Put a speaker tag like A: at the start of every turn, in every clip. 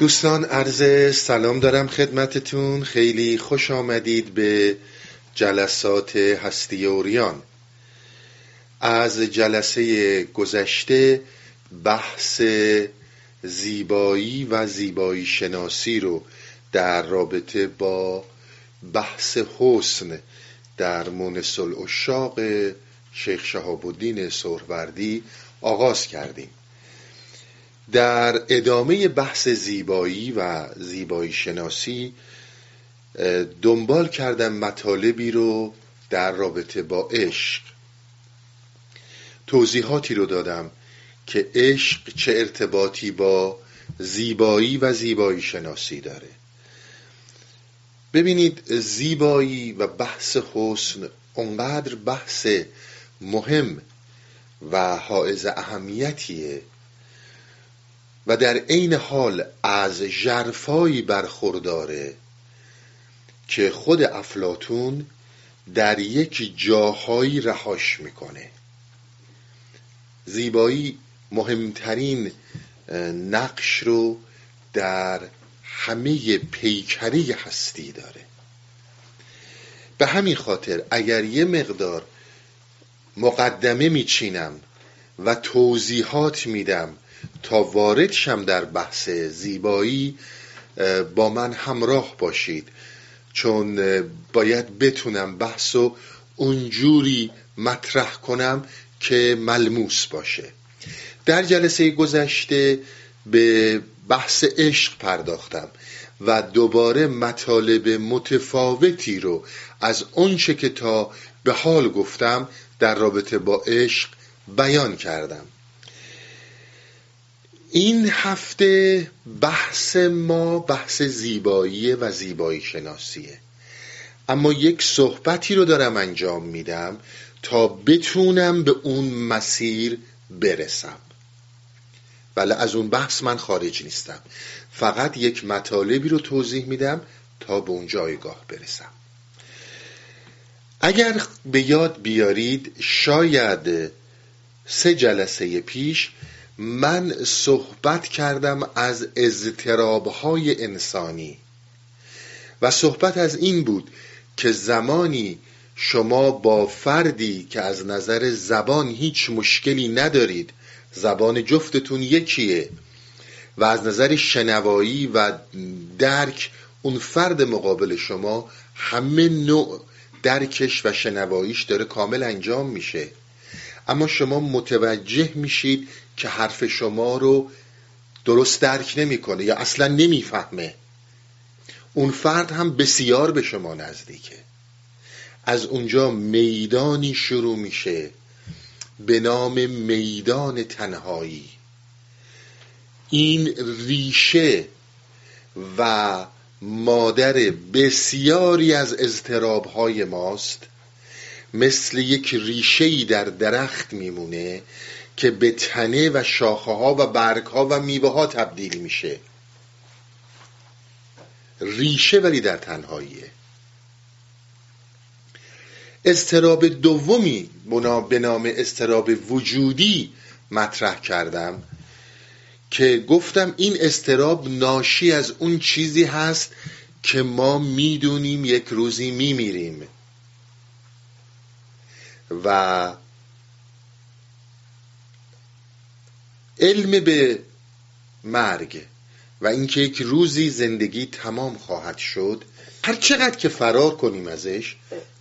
A: دوستان عرض سلام دارم خدمتتون. خیلی خوش آمدید به جلسات هستی اوریان. از جلسه گذشته بحث زیبایی و زیبایی شناسی رو در رابطه با بحث حسن در مونس الاشاق شیخ شهاب الدین سهروردی آغاز کردیم. در ادامه بحث زیبایی و زیبایی شناسی دنبال کردم مطالبی رو در رابطه با عشق. توضیحاتی رو دادم که عشق چه ارتباطی با زیبایی و زیبایی شناسی داره. ببینید زیبایی و بحث حسن اونقدر بحث مهم و حائز اهمیتیه و در عین حال از جرفایی برخورداره که خود افلاتون در یک جاهایی رهاش می‌کنه. زیبایی مهمترین نقش رو در همه پیکری هستی داره. به همین خاطر اگر یه مقدار مقدمه میچینم و توضیحات میدم تا وارد شم در بحث زیبایی با من همراه باشید. چون باید بتونم بحث و اونجوری مطرح کنم که ملموس باشه. در جلسه گذشته به بحث عشق پرداختم و دوباره مطالب متفاوتی رو از اونچه که تا به حال گفتم در رابطه با عشق بیان کردم. این هفته بحث ما بحث زیبایی و زیبایی شناسیه. اما یک صحبتی رو دارم انجام میدم تا بتونم به اون مسیر برسم. ولی از اون بحث من خارج نیستم. فقط یک مطالبی رو توضیح میدم تا به اون جایگاه برسم. اگر به یاد بیارید شاید سه جلسه پیش من صحبت کردم از اضطرابهای انسانی. و صحبت از این بود که زمانی شما با فردی که از نظر زبان هیچ مشکلی ندارید زبان جفتتون یکیه و از نظر شنوایی و درک اون فرد مقابل شما همه نوع درکش و شنواییش داره کامل انجام میشه. اما شما متوجه میشید که حرف شما رو درست درک نمی‌کنه یا اصلا نمی‌فهمه. اون فرد هم بسیار به شما نزدیکه. از اونجا میدانی شروع میشه به نام میدان تنهایی. این ریشه و مادر بسیاری از اضطراب های ماست مثل یک ریشه در درخت میمونه که به تنه و شاخه ها و برگ ها و میوه ها تبدیل میشه. ریشه ولی در تنهاییه. استراب دومی به نام استراب وجودی مطرح کردم که گفتم این استراب ناشی از اون چیزی هست که ما می‌دونیم یک روزی میمیریم. و علم به مرگ و اینکه یک روزی زندگی تمام خواهد شد هر چقدر که فرار کنیم ازش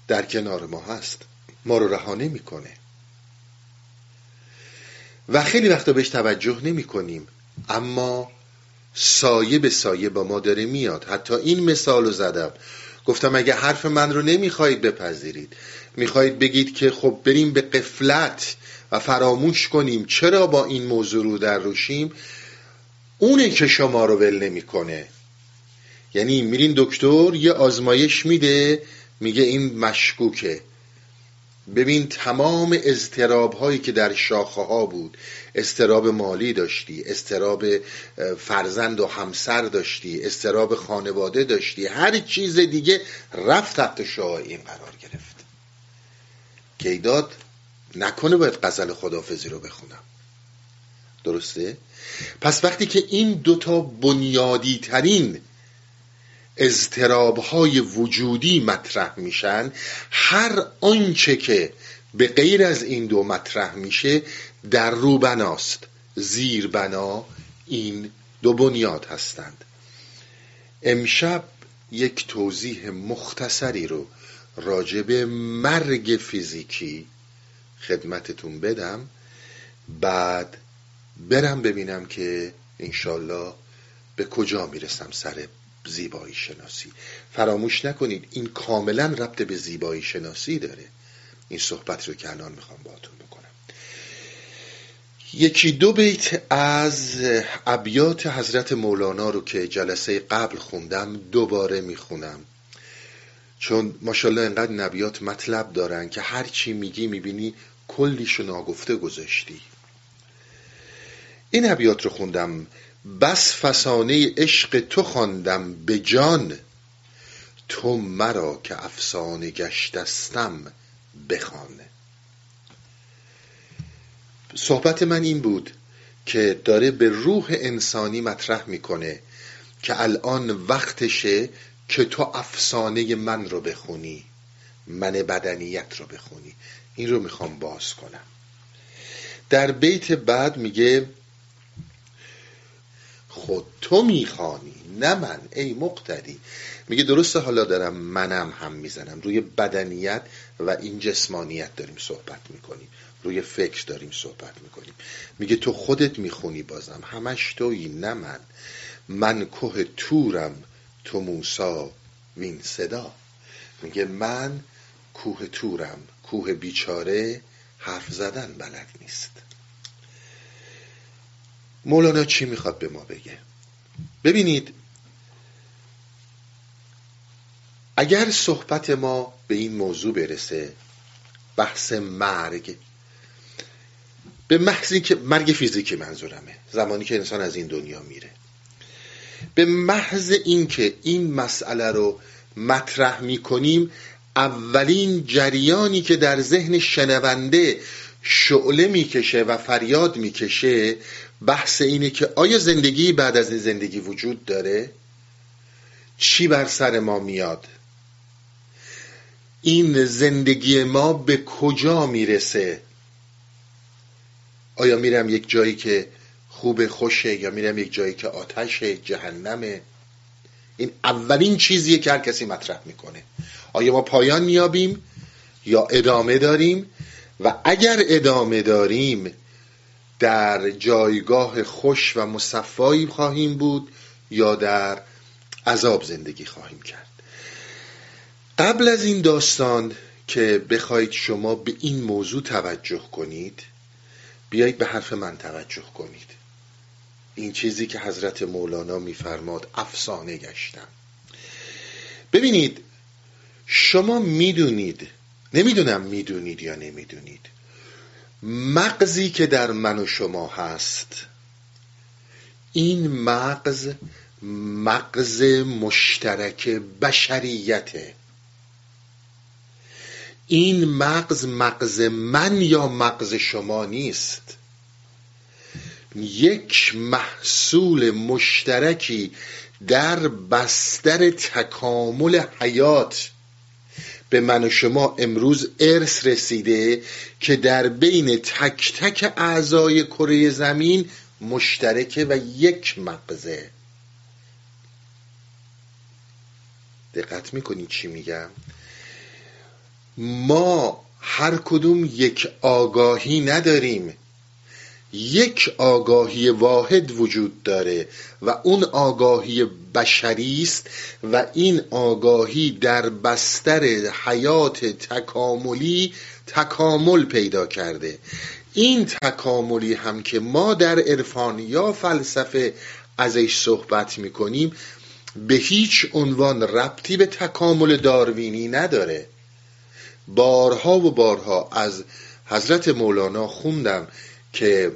A: در کنار ما هست. ما رو رها نمی‌کنه. و خیلی وقتا بهش توجه نمی کنیم اما سایه به سایه با ما داره میاد. حتی این مثال رو زدم. گفتم اگه حرف من رو نمی‌خواهید بپذیرید. می‌خواهید بگید که خب بریم به قفلت و فراموش کنیم چرا با این موضوع رو در روشیم. اونه که شما رو ول نمی‌کنه. یعنی میرین دکتر یه آزمایش میده میگه این مشکوکه. ببین تمام اضطراب هایی که در شاخه ها بود استراب مالی داشتی استراب فرزند و همسر داشتی استراب خانواده داشتی هر چیز دیگه رفت تحت شاه این قرار گرفت کیداد نکنه باید غزل خدافزی رو بخونم درسته؟ پس وقتی که این دوتا بنیادی ترین اضطراب های وجودی مطرح میشن. هر آنچه که به غیر از این دو مطرح میشه در روبناست. زیربنا این دو بنیاد هستند. امشب یک توضیح مختصری رو راجب مرگ فیزیکی خدمتتون بدم. بعد برم ببینم که انشالله به کجا می‌رسم سر زیبایی شناسی. فراموش نکنید این کاملا ربط به زیبایی شناسی داره. این صحبت رو که الان می‌خوام باهاتون بکنم. یکی دو بیت از ابیات حضرت مولانا رو که جلسه قبل خوندم دوباره می‌خونم. چون ماشاءالله انقدر نبیات مطلب دارن که هر چی میگی می‌بینی کلیشو ناگفته گذاشتی. این ابیات رو خوندم. بس فسانه عشق تو خواندم به جان. تو مرا که افسانه گشتستم بخوانه صحبت من این بود که داره به روح انسانی مطرح می‌کنه که الان وقتشه که تو افسانه من رو بخونی من بدنیت رو بخونی. این رو می‌خوام باز کنم. در بیت بعد میگه خود تو می‌خوانی نه من. ای مقتدی. میگه درسته حالا دارم منم هم می‌زنم. روی بدنیت و این جسمانیت داریم صحبت می‌کنیم. روی فکر داریم صحبت می‌کنیم. میگه تو خودت می‌خونی بازم. همش تویی نه من. من کوه تورم تو موسا وین صدا. میگه من کوه تورم کوه بیچاره حرف زدن بلد نیست. مولانا چی می‌خواد به ما بگه؟ ببینید اگر صحبت ما به این موضوع برسه بحث مرگ به محض که مرگ فیزیکی منظورمه زمانی که انسان از این دنیا میره. به محض اینکه این مسئله رو مطرح می‌کنیم اولین جریانی که در ذهن شنونده شعله می‌کشه و فریاد می‌کشه بحث اینه که آیا زندگی بعد از این زندگی وجود داره؟ چی بر سر ما میاد؟ این زندگی ما به کجا می‌رسه؟ آیا میرم یک جایی که خوب خوشه یا میرم یک جایی که آتش جهنمه؟ این اولین چیزیه که هر کسی مطرح می‌کنه. آیا ما پایان میابیم یا ادامه داریم؟ و اگر ادامه داریم در جایگاه خوش و مصفایی خواهیم بود یا در عذاب زندگی خواهیم کرد. قبل از این داستان که بخواید شما به این موضوع توجه کنید بیایید به حرف من توجه کنید. این چیزی که حضرت مولانا میفرماد افسانه گشتم. ببینید شما می‌دونید نمی‌دونم می‌دونید یا نمی‌دونید مغزی که در من و شما هست. این مغز مغز مشترک بشریته. این مغز مغز من یا مغز شما نیست. یک محصول مشترکی در بستر تکامل حیات به من و شما امروز ارث رسیده که در بین تک تک اعضای کره زمین مشترکه و یک مغزه. دقت می‌کنید چی میگم؟ ما هر کدوم یک آگاهی نداریم. یک آگاهی واحد وجود داره و اون آگاهی بشری است و این آگاهی در بستر حیات تکاملی تکامل پیدا کرده. این تکاملی هم که ما در عرفان یا فلسفه ازش صحبت می‌کنیم به هیچ عنوان ربطی به تکامل داروینی نداره. بارها و بارها از حضرت مولانا خوندم که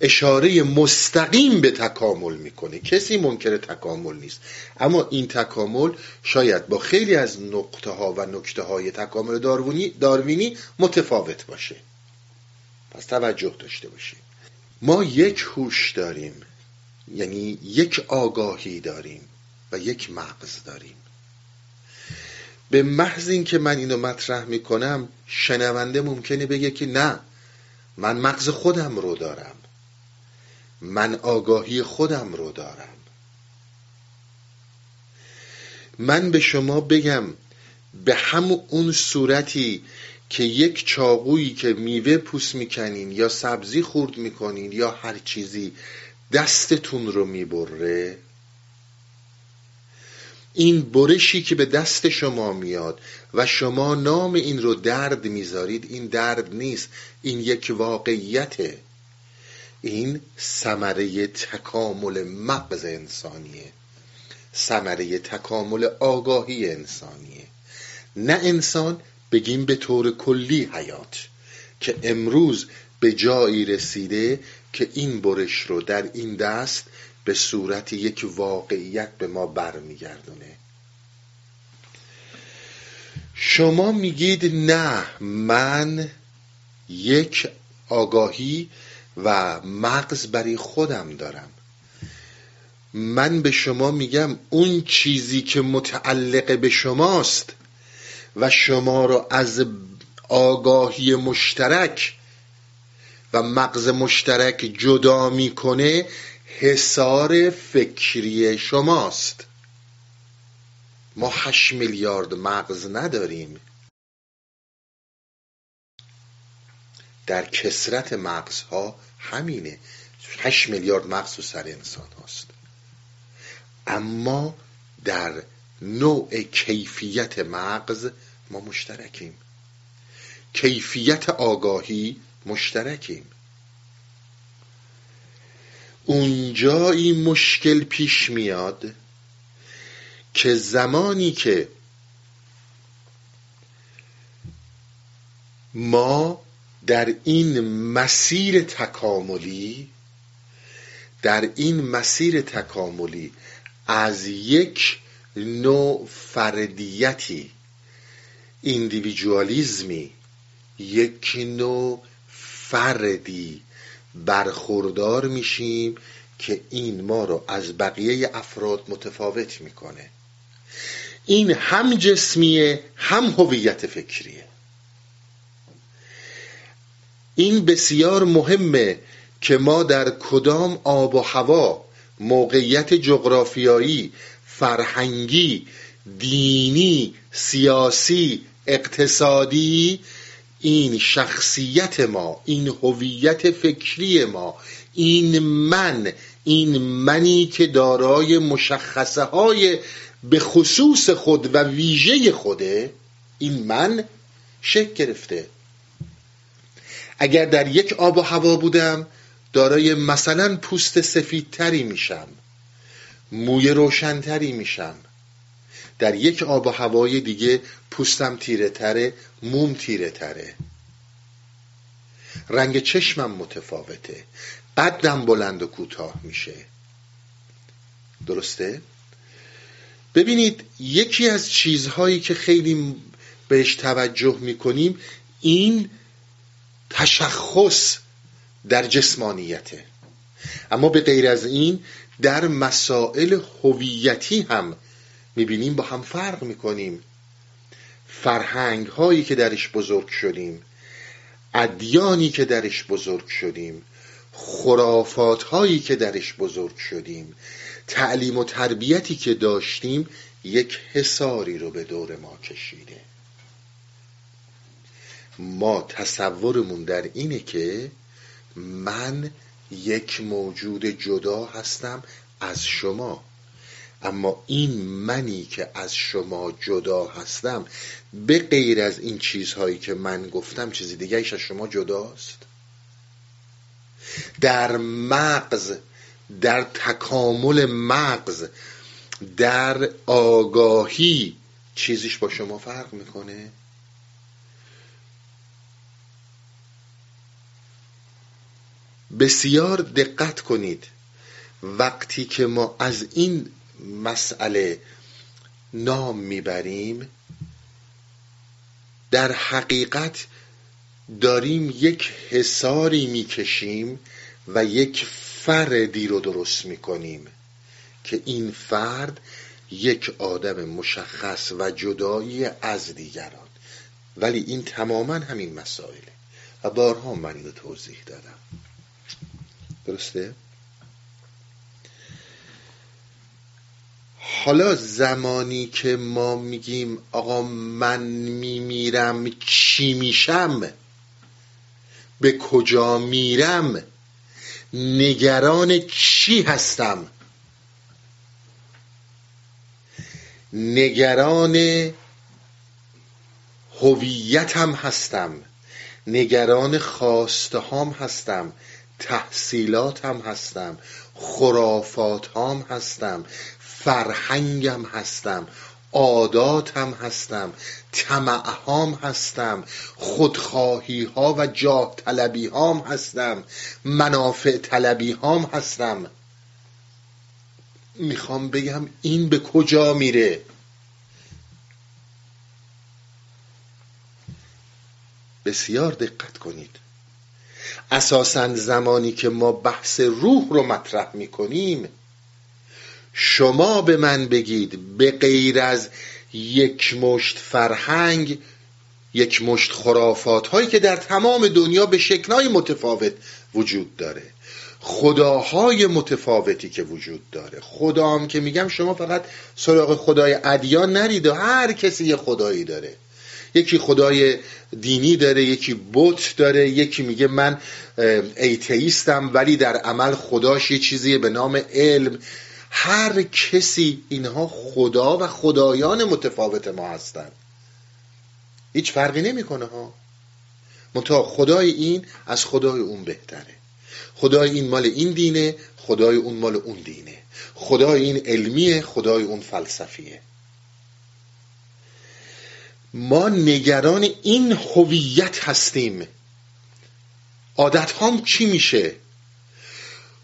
A: اشاره مستقیم به تکامل می‌کنه. کسی منکر تکامل نیست. اما این تکامل شاید با خیلی از نقطه ها و نکته های تکامل داروینی, متفاوت باشه. پس توجه داشته باشید. ما یک هوش داریم. یعنی یک آگاهی داریم و یک مغز داریم. به محض اینکه من اینو مطرح می‌کنم شنونده ممکنه بگه که نه من مغز خودم رو دارم. من آگاهی خودم رو دارم. من به شما بگم به همون اون صورتی که یک چاقویی که میوه پوست می‌کنین یا سبزی خورد می‌کنین یا هر چیزی دستتون رو می‌بره این برشی که به دست شما میاد و شما نام این رو درد می‌ذارید این درد نیست. این یک واقعیته این ثمره تکامل مغز انسانیه. ثمره تکامل آگاهی انسانیه. نه انسان بگیم به طور کلی حیات که امروز به جایی رسیده که این برش رو در این دست به صورت یک واقعیت به ما برمیگردونه. شما میگید نه من یک آگاهی و مغز برای خودم دارم. من به شما میگم اون چیزی که متعلق به شماست و شما را از آگاهی مشترک و مغز مشترک جدا می‌کنه حسار فکری شماست. ما هشت میلیارد مغز نداریم. در کسرت مغزها همینه. هشت میلیارد مغز و سر انسان هاست. اما در نوع کیفیت مغز ما مشترکیم. کیفیت آگاهی مشترکیم. اونجایی مشکل پیش میاد که زمانی که ما در این مسیر تکاملی در این مسیر تکاملی از یک نوع فردیتی ایندیویدوالیزمی یک نوع فردی برخوردار میشیم که این ما رو از بقیه افراد متفاوت می‌کنه. این هم جسمیه هم هویت فکریه. این بسیار مهمه که ما در کدام آب و هوا موقعیت جغرافیایی فرهنگی دینی سیاسی اقتصادی این شخصیت ما این هویت فکری ما این من این منی که دارای مشخصه های به خصوص خود و ویژه خوده این من شکل گرفته. اگر در یک آب و هوا بودم دارای مثلا پوست سفیدتری میشم موی روشنتری میشم. در یک آب و هوای دیگه پوستم تیره تره موم تیره تره رنگ چشمم متفاوته. قدم بلند و کوتاه میشه. درسته؟ ببینید یکی از چیزهایی که خیلی بهش توجه می‌کنیم این تشخص در جسمانیته. اما به غیر از این در مسائل هویتی هم می‌بینیم با هم فرق می‌کنیم. فرهنگ هایی که درش بزرگ شدیم ادیانی که درش بزرگ شدیم خرافات هایی که درش بزرگ شدیم تعلیم و تربیتی که داشتیم یک حساری رو به دور ما کشیده. ما تصورمون در اینه که من یک موجود جدا هستم از شما. اما این منی که از شما جدا هستم به غیر از این چیزهایی که من گفتم چیزی دیگه از شما جداست. در مغز در تکامل مغز در آگاهی چیزیش با شما فرق می‌کنه؟ بسیار دقت کنید. وقتی که ما از این مسئله نام می‌بریم در حقیقت داریم یک حساری می‌کشیم و یک فردی رو درست می‌کنیم که این فرد یک آدم مشخص و جدایی از دیگران. ولی این تماما همین مسائله و بارها من اینو توضیح دادم. درسته؟ حالا زمانی که ما میگیم آقا من میمیرم چی میشم؟ به کجا میرم؟ نگران چی هستم؟ نگران هویتم هستم. نگران خواسته هام هستم. تحصیلاتم هستم. خرافات هام هستم. فرهنگم هستم. عاداتم هستم طمعهام هستم خودخواهی ها و جاه طلبی هام هستم منافع طلبی هام هستم. می‌خوام بگم این به کجا میره؟ بسیار دقت کنید. اساسا زمانی که ما بحث روح رو مطرح می‌کنیم شما به من بگید به غیر از یک مشت فرهنگ یک مشت خرافات هایی که در تمام دنیا به شکلهای متفاوت وجود داره. خداهای متفاوتی که وجود داره. خدا هم که میگم شما فقط سراغ خدای ادیان نرید و هر کسی یه خدایی داره. یکی خدای دینی داره یکی بت داره یکی میگه من ایتیستم ولی در عمل خداش یه چیزی به نام علم. هر کسی اینها خدا و خدایان متفاوت ما هستند. هیچ فرقی نمی‌کنه ها. منتها خدای این از خدای اون بهتره. خدای این مال این دینه خدای اون مال اون دینه. خدای این علمیه خدای اون فلسفیه. ما نگران این هویت هستیم. عادت هام چی میشه؟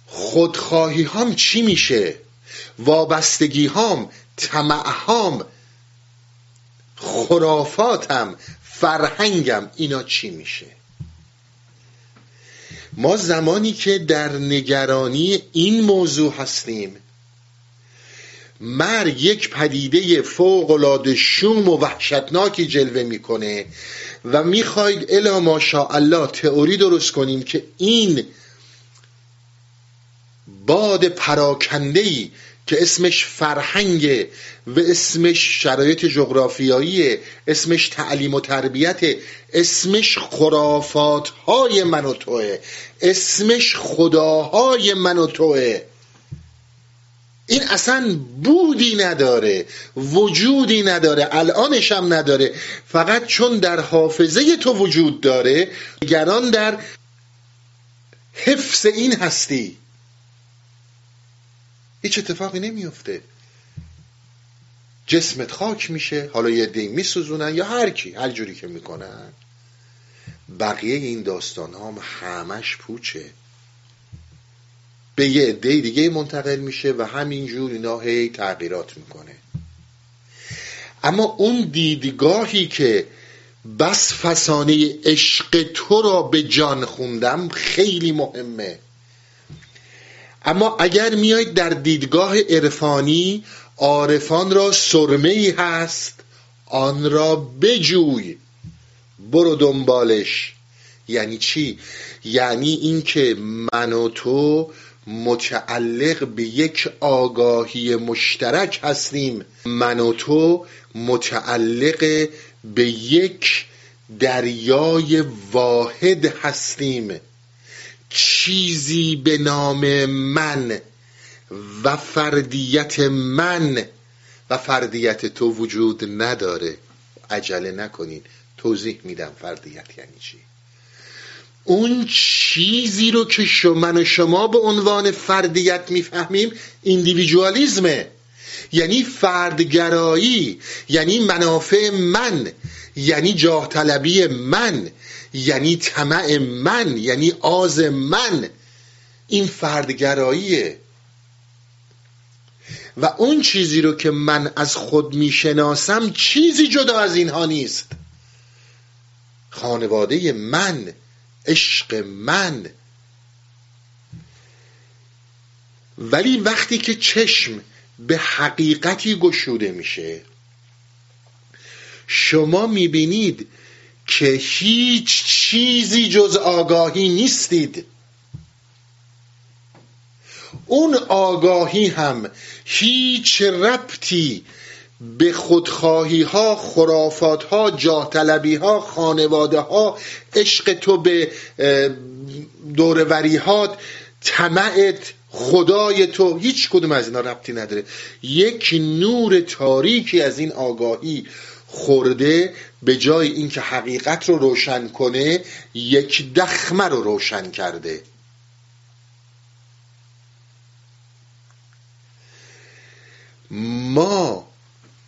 A: خودخواهی هام چی میشه؟ وابستگی هام طمع هام خرافاتم فرهنگم اینا چی میشه؟ ما زمانی که در نگرانی این موضوع هستیم مرگ یک پدیده فوق العاده شوم و وحشتناکی جلوه می‌کنه و می‌خواید الا ماشاءالله تئوری درست کنیم که این باد پراکنده که اسمش فرهنگ و اسمش شرایط جغرافیایی اسمش تعلیم و تربیت اسمش خرافات های من و توه اسمش خداهای من و توه. این اصلا بودی نداره وجودی نداره الانش هم نداره. فقط چون در حافظه تو وجود داره نگران در حفظ این هستی. هیچ اتفاقی نمیفته. جسمت خاک میشه حالا یه دی میسوزونن یا هر کی هر جوری که می‌کنن. بقیه این داستان هم همش پوچه. به یه عده دیگه منتقل میشه و همینجور اینا هی تغییرات می‌کنه. اما اون دیدگاهی که بس فسانه عشق تو را به جان خوندم خیلی مهمه. اما اگر میایید در دیدگاه عرفانی عارفان را سرمه ای هست آن را بجوی. برو دنبالش. یعنی چی؟ یعنی اینکه من و تو متعلق به یک آگاهی مشترک هستیم. من و تو متعلق به یک دریای واحد هستیم. چیزی به نام من و فردیت من و فردیت تو وجود نداره. عجله نکنین. توضیح میدم فردیت یعنی چی. اون چیزی رو که من و شما به عنوان فردیت می‌فهمیم ایندیویدوالیزمه یعنی فردگرایی یعنی منافع من یعنی جاه طلبی من یعنی طمع من یعنی آز من. این فردگراییه. و اون چیزی رو که من از خود می‌شناسم چیزی جدا از اینها نیست. خانواده من عشق من. ولی وقتی که چشم به حقیقتی گشوده میشه شما می‌بینید که هیچ چیزی جز آگاهی نیستید. اون آگاهی هم هیچ ربطی به خودخواهی ها خرافات ها جاه ها خانواده ها عشق تو به دوروریهات طمعت خدای تو هیچ کدوم از اینا ربطی نداره. یک نور تاریکی از این آگاهی خورده به جای اینکه حقیقت رو روشن کنه یک دخمه رو روشن کرده. ما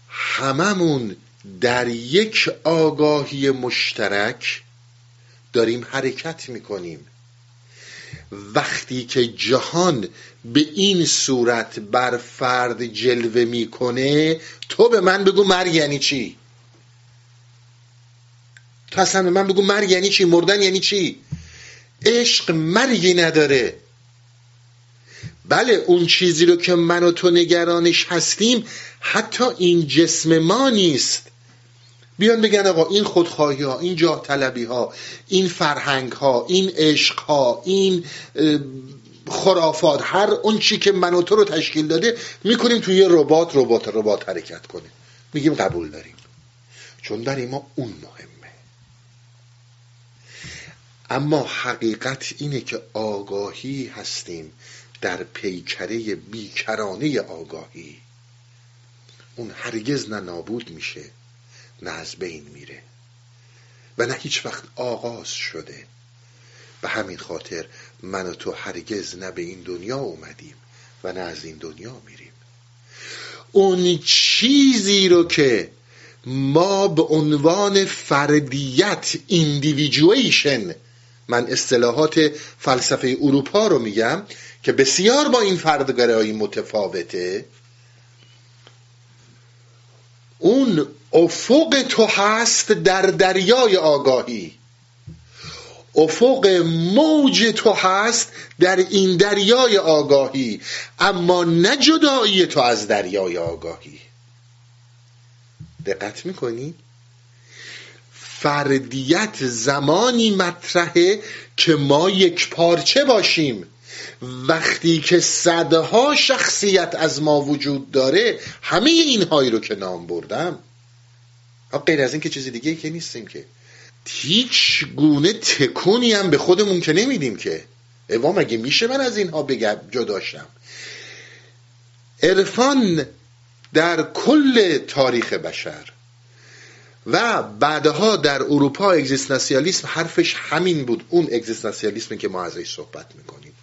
A: هممون در یک آگاهی مشترک داریم حرکت می‌کنیم. وقتی که جهان به این صورت بر فرد جلوه می‌کنه تو به من بگو مرگ یعنی چی؟ تو اصلا من بگو مرگ یعنی چی؟ مردن یعنی چی؟ عشق مرگی نداره. بله اون چیزی رو که من و تو نگرانش هستیم حتی این جسم ما نیست. بیان بگن آقا این خودخواهی ها این جاه طلبی ها این فرهنگ ها این عشق ها این خرافات هر اون چی که من و تو رو تشکیل داده می‌کنیم توی ربات ربات ربات حرکت کنه میگیم قبول داریم. چون برای ما اون مهمه. اما حقیقت اینه که آگاهی هستیم در پیکره بیکرانه آگاهی. اون هرگز نه نابود میشه نه از بین میره و نه هیچ وقت آغاز شده. به همین خاطر من و تو هرگز نه به این دنیا اومدیم و نه از این دنیا میریم. اون چیزی رو که ما به عنوان فردیت individuation من اصطلاحات فلسفه اروپا رو میگم که بسیار با این فردگرایی متفاوته. اون افق تو هست در دریای آگاهی. افق موج تو هست در این دریای آگاهی. اما نه جدایی تو از دریای آگاهی. دقت می‌کنی؟ فردیت زمانی مطرحه که ما یک پارچه باشیم. وقتی که صدها شخصیت از ما وجود داره همه اینهایی رو که نام بردم. غیر از این که چیزی دیگه که نیستیم که. هیچ گونه تکونی هم به خودمون که نمیدیم که. اوا مگه میشه من از اینها بگم؟ جداشم عرفان در کل تاریخ بشر و بعدها در اروپا اگزیستانسیالیسم حرفش همین بود. اون اگزیستانسیالیسمی که ما ازش صحبت می‌کنیم.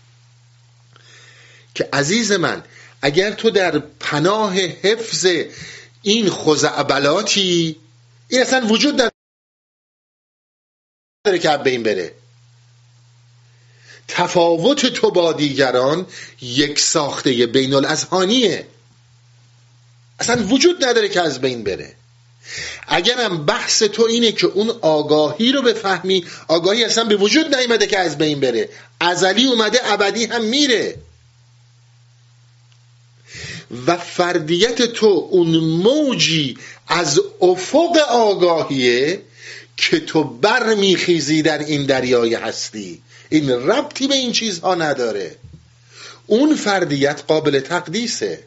A: که عزیز من اگر تو در پناه حفظ این خزعبلاتی این اصلا وجود نداره که به این بره. تفاوت تو با دیگران یک ساخته بین الاذهانیه اصلا وجود نداره که از بین بره. اگرم بحث تو اینه که اون آگاهی رو بفهمی آگاهی اصلا به وجود نیومده که از بین بره. ازلی اومده ابدی هم میره. و فردیت تو اون موجی از افق آگاهیه که تو برمیخیزی در این دریای هستی. این ربطی به این چیزها نداره. اون فردیت قابل تقدیسه.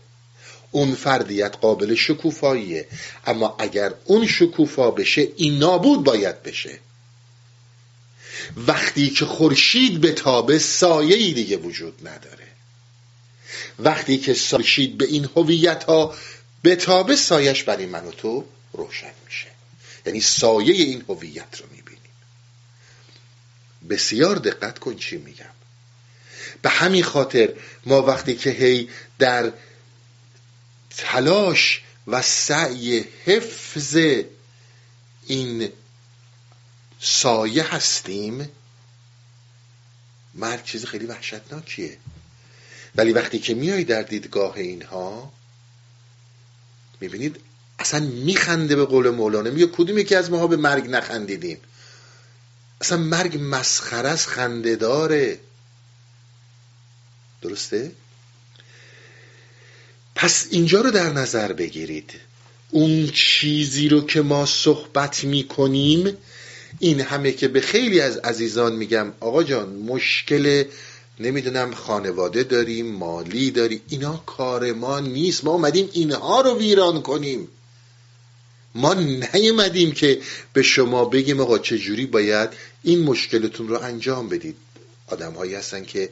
A: اون فردیت قابل شکوفاییه. اما اگر اون شکوفا بشه این نابود باید بشه. وقتی که خورشید بتابه سایه دیگه وجود نداره. وقتی که خورشید به این هویت ها به تابه سایش برای من و تو روشن میشه. یعنی سایه این هویت رو می‌بینیم. بسیار دقت کن چی میگم. به همین خاطر ما وقتی که هی در تلاش و سعی حفظ این سایه هستیم. مرگ چیز خیلی وحشتناکیه. ولی وقتی که میای در دیدگاه اینها می‌بینید اصلا میخنده به قول مولانا. میگه کدوم یکی از ماها به مرگ نخندیدیم اصلا مرگ مسخره از خنده داره. درسته؟ پس اینجا رو در نظر بگیرید. اون چیزی رو که ما صحبت می‌کنیم این همه که به خیلی از عزیزان میگم آقا جان مشکل نمی‌دونم خانواده داریم مالی داریم اینا کار ما نیست. ما اومدیم اینها رو ویران کنیم. ما نیومدیم که به شما بگیم آقا چجوری باید این مشکلتون رو انجام بدید. آدم هایی هستن که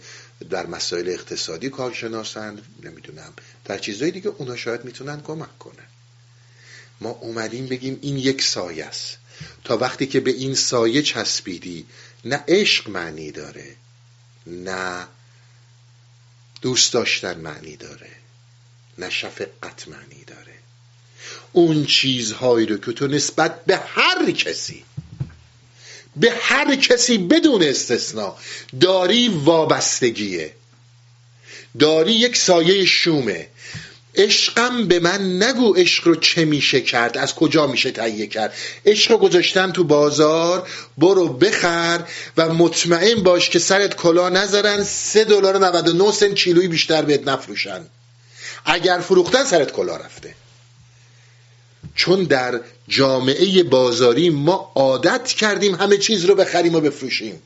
A: در مسائل اقتصادی کارشناسند نمی‌دونم. در چیزهای دیگه اونا شاید می‌تونن کمک کنن ما اومدیم بگیم این یک سایه است. تا وقتی که به این سایه چسبیدی نه عشق معنی داره نه دوست داشتن معنی داره نه شفقت معنی داره. اون چیزهایی رو که تو نسبت به هر کسی به هر کسی بدون استثنا. داری وابستگیه. داری یک سایه شومه. عشقم به من نگو عشق رو چه میشه کرد از کجا میشه تهیه کرد. عشق رو گذاشتم تو بازار برو بخر و مطمئن باش که سرت کلا نذارن سه دلار و 99 سنت کیلویی بیشتر بهت نفروشن. اگر فروختن سرت کلا رفته. چون در جامعه بازاری ما عادت کردیم همه چیز رو بخریم و بفروشیم.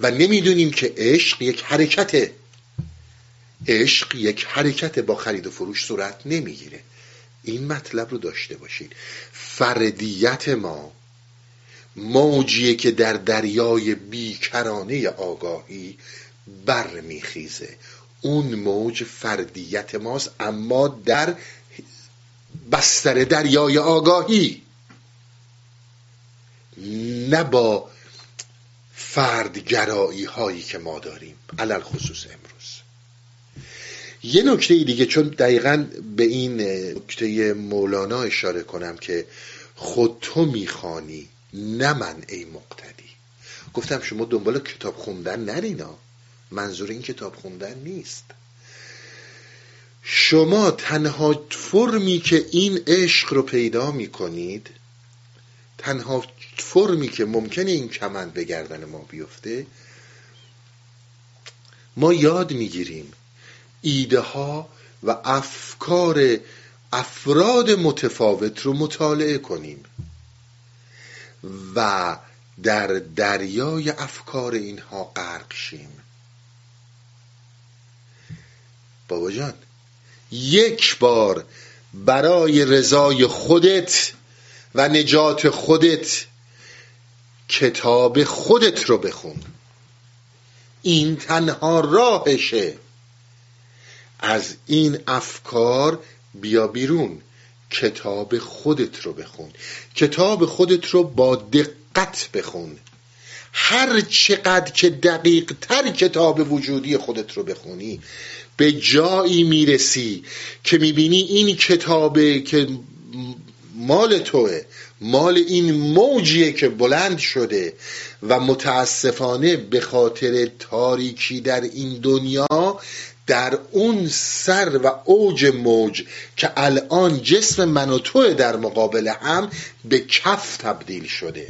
A: و نمی‌دونیم که عشق یک حرکته. عشق یک حرکت با خرید و فروش صورت نمی‌گیره. این مطلب رو داشته باشید. فردیت ما موجیه که در دریای بیکرانه آگاهی برمیخیزه. اون موج فردیت ماست اما در بستر دریای آگاهی. نه با فردگرایی هایی که ما داریم علل خصوص امروز. یه نکته دیگه چون دقیقا به این نکته مولانا اشاره کنم که خود تو می‌خوانی نه من ای مقتدی. گفتم شما دنبال کتاب خوندن نرینا منظور این کتاب خوندن نیست. شما تنها فرمی که این عشق رو پیدا می کنید تنها فرمی که ممکنه این کمند به گردن ما بیفته ما یاد می‌گیریم ایده ها و افکار افراد متفاوت رو مطالعه کنیم و در دریای افکار اینها غرق شیم. بابا جان یک بار برای رضای خودت و نجات خودت کتاب خودت رو بخون. این تنها راهشه. از این افکار بیا بیرون. کتاب خودت رو بخون. کتاب خودت رو با دقت بخون. هر چقدر که دقیق تر کتاب وجودی خودت رو بخونی به جایی می‌رسی که می‌بینی این کتابه که مال توه مال این موجیه که بلند شده و متاسفانه به خاطر تاریکی در این دنیا در اون سر و اوج موج که الان جسم من و توه در مقابل هم به کف تبدیل شده.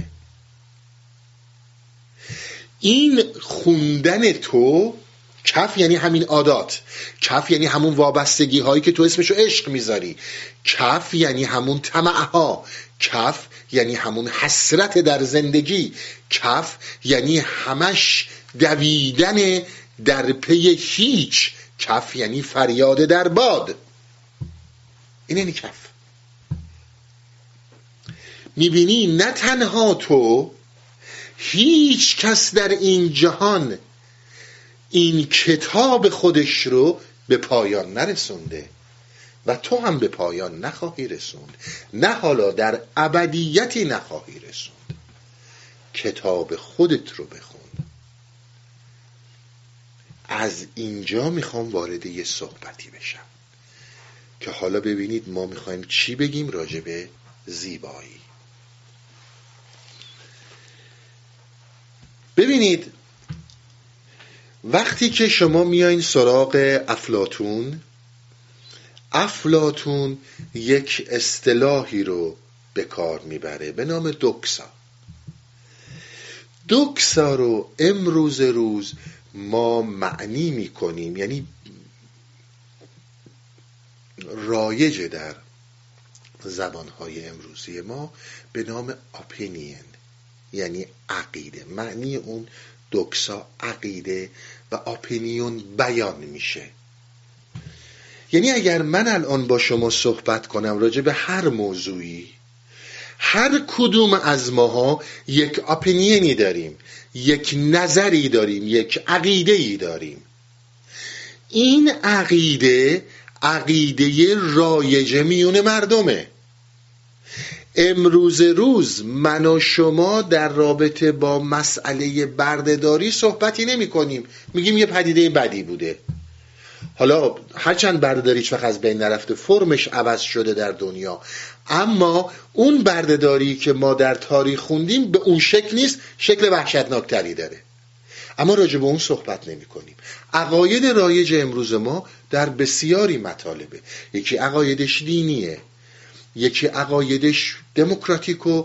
A: این خوندن تو کف یعنی همین عادات. کف یعنی همون وابستگی هایی که تو اسمشو عشق می‌ذاری. کف یعنی همون طمع ها کف یعنی همون حسرت در زندگی. کف یعنی همش دویدن در پی هیچ. کف یعنی فریاد در باد. این یعنی کف. می‌بینی نه تنها تو هیچ کس در این جهان این کتاب خودش رو به پایان نرسونده و تو هم به پایان نخواهی رسوند. نه حالا در ابدیتی نخواهی رسوند. کتاب خودت رو بخون. از اینجا می‌خوام وارد یه صحبتی بشم که حالا ببینید ما می‌خوایم چی بگیم راجع به زیبایی. ببینید وقتی که شما میایین سراغ افلاتون افلاتون یک اصطلاحی رو به کار می‌بره به نام دوکسا. دوکسا رو امروز روز ما معنی می‌کنیم یعنی رایج در زبانهای امروزی ما به نام اپینین یعنی عقیده. معنی اون دوکسا عقیده و اپینیون بیان میشه. یعنی اگر من الان با شما صحبت کنم راجع به هر موضوعی هر کدوم از ماها یک اپینینی داریم یک نظری داریم یک عقیده ای داریم. این عقیده عقیده رایجه میون مردمه. امروز روز من و شما در رابطه با مسئله بردهداری صحبتی نمی کنیم. میگیم یه پدیده بدی بوده. حالا هرچند بردهداری وقت از بین نرفته فرمش عوض شده در دنیا. اما اون بردهداری که ما در تاریخ خوندیم به اون شکل نیست شکل وحشتناکتری داره. اما راجع به اون صحبت نمی کنیم. عقاید رایج امروز ما در بسیاری مطالبه. یکی عقایدش دینیه یکی عقایدش دموکراتیک و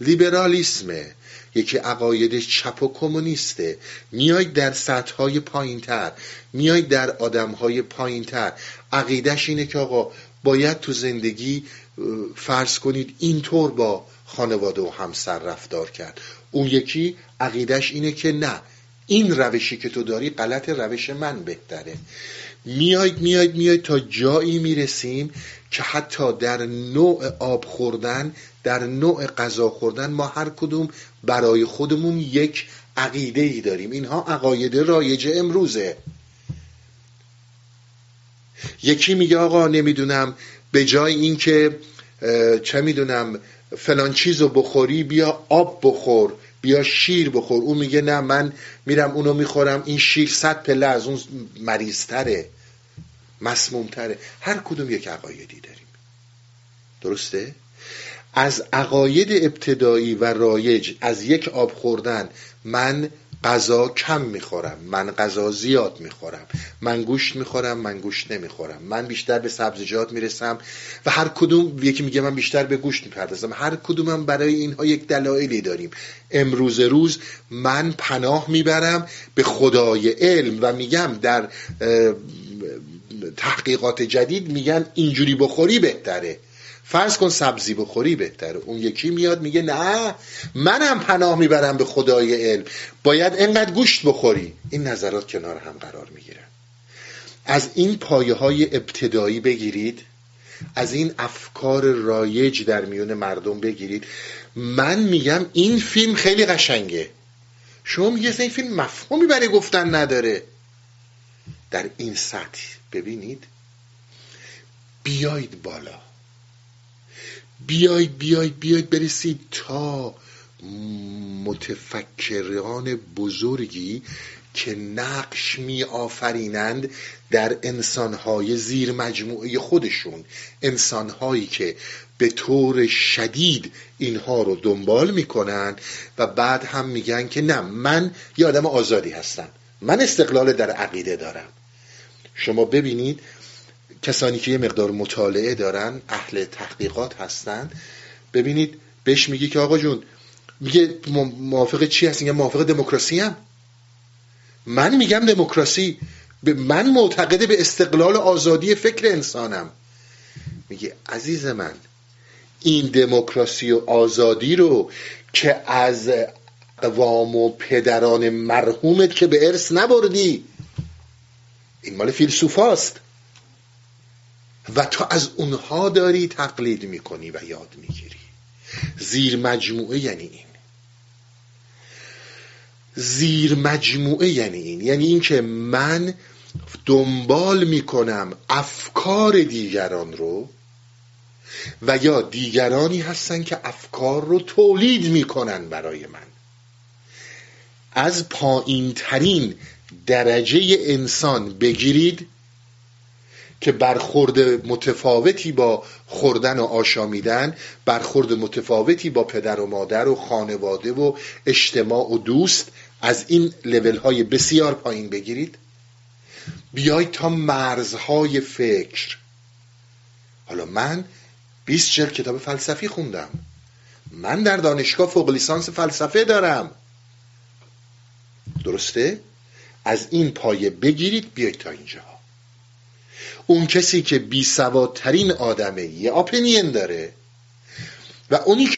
A: لیبرالیسمه یکی عقایدش چپ و کمونیسته. میاید در سطح های پایین تر میاید در آدم های پایین تر عقیدش اینه که آقا باید تو زندگی فرض کنید اینطور با خانواده و همسر رفتار کرد. اون یکی عقیدش اینه که نه این روشی که تو داری غلط روش من بهتره. میاید میاید میاید تا جایی می‌رسیم که حتی در نوع آب خوردن در نوع غذا خوردن ما هر کدوم برای خودمون یک عقیده ای داریم. اینها عقاید رایج امروزه. یکی میگه آقا نمی‌دونم به جای اینکه چه می‌دونم فلان چیز رو بخوری بیا آب بخور بیا شیر بخور. اون میگه نه من میرم اونو می‌خورم این شیر صد پله از اون مریضتره مسمومتره. هر کدوم یک عقایدی داریم. درسته؟ از عقاید ابتدایی و رایج از یک آب خوردن من غذا کم می‌خورم من غذا زیاد می‌خورم. من گوشت می‌خورم من گوشت نمی‌خورم. من بیشتر به سبزیجات می‌رسم و هر کدوم یکی میگه من بیشتر به گوشت می‌پردازم. هر کدومم برای اینها یک دلایلی داریم. امروز روز من پناه می‌برم به خدای علم و میگم در تحقیقات جدید میگن اینجوری بخوری بهتره. فرض کن سبزی بخوری بهتره. اون یکی میاد میگه نه منم پناه می‌برم به خدای علم. باید انقدر گوشت بخوری. این نظرات کنار هم قرار می‌گیرن از این پایه های ابتدایی بگیرید. از این افکار رایج در میون مردم بگیرید. من میگم این فیلم خیلی قشنگه. شما میگه این فیلم مفهومی برای گفتن نداره. در این سطح. ببینید بیایید بالا. بیایید بیایید بیایید برسید تا متفکران بزرگی که نقش می آفرینند در انسانهای زیر مجموعه خودشون. انسانهایی که به طور شدید اینها رو دنبال می‌کنن و بعد هم میگن که نه من یه آدم آزادی هستم. من استقلال در عقیده دارم. شما ببینید کسانی که یه مقدار مطالعه دارن اهل تحقیقات هستن ببینید بهش میگی که آقا جون میگه موافق چی هست میگه موافق دموکراسی هم من میگم دموکراسی. من معتقد به استقلال آزادی فکر انسانم. میگه عزیز من این دموکراسی و آزادی رو که از قوام و پدران مرحومت که به ارث نبردی این مال فیلسوفاست و تو از اونها داری تقلید می‌کنی و یاد می‌گیری. زیر مجموعه یعنی این. زیر مجموعه یعنی این. یعنی اینکه من دنبال می‌کنم افکار دیگران رو و یا دیگرانی هستن که افکار رو تولید می‌کنن برای من. از پایین ترین درجه انسان بگیرید که برخورد متفاوتی با خوردن و آشامیدن برخورد متفاوتی با پدر و مادر و خانواده و اجتماع و دوست از این لول های بسیار پایین بگیرید. بیاید تا مرزهای فکر. حالا من 20 جلد کتاب فلسفی خوندم. من در دانشگاه فوق لیسانس فلسفه دارم. درسته؟ از این پایه بگیرید بیایید تا اینجا. اون کسی که بی سوادترین آدمه یه آپنین داره. و اونی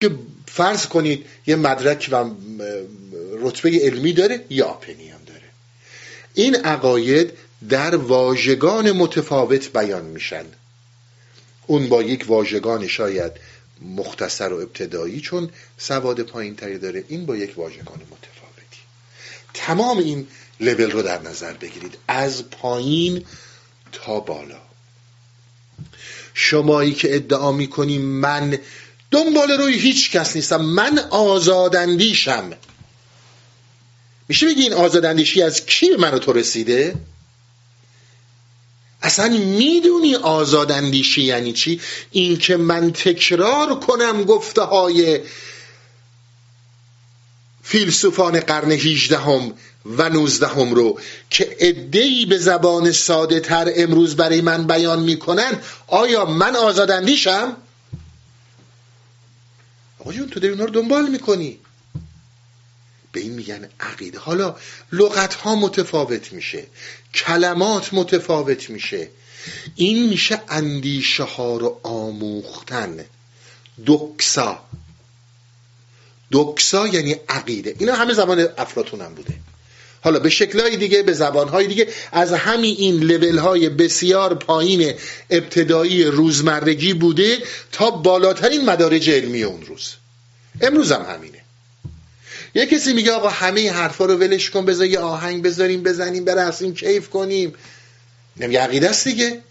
A: که فرض کنید یه مدرک و رتبه علمی داره یه آپنین داره. این عقاید در واژگان متفاوت بیان میشن. اون با یک واژگان شاید مختصر و ابتدایی چون سواد پایین تری داره این با یک واژگان متفاوتی تمام این لول رو در نظر بگیرید. از پایین تا بالا. شمایی که ادعا می‌کنی من دنبال روی هیچ کس نیستم. من آزاداندیشم. میشه بگی این آزاداندیشی از کی به من تو رسیده؟ اصلا می‌دونی آزاداندیشی یعنی چی؟ این که من تکرار کنم گفته های فیلسوفان قرن 18 هم و 19 هم رو که ادهی به زبان ساده تر امروز برای من بیان می‌کنن آیا من آزاداندیشم؟ آقا جون تو داری اونا رو دنبال می‌کنی. به این میگن عقیده. حالا لغت ها متفاوت میشه کلمات متفاوت میشه. این میشه اندیشه ها رو آموختن. دکسا دکسا یعنی عقیده. اینا همه زمان افلاتون هم بوده. حالا به شکلهای دیگه به زبانهای دیگه از همین این لول های بسیار پایین ابتدایی روزمرگی بوده تا بالاترین مدارج علمی اون روز. امروز هم همینه. یه کسی میگه آقا همه حرفا رو ولش کن بذار یه آهنگ بذاریم بزنیم برسیم کیف کنیم. نمیگه عقیده است دیگه.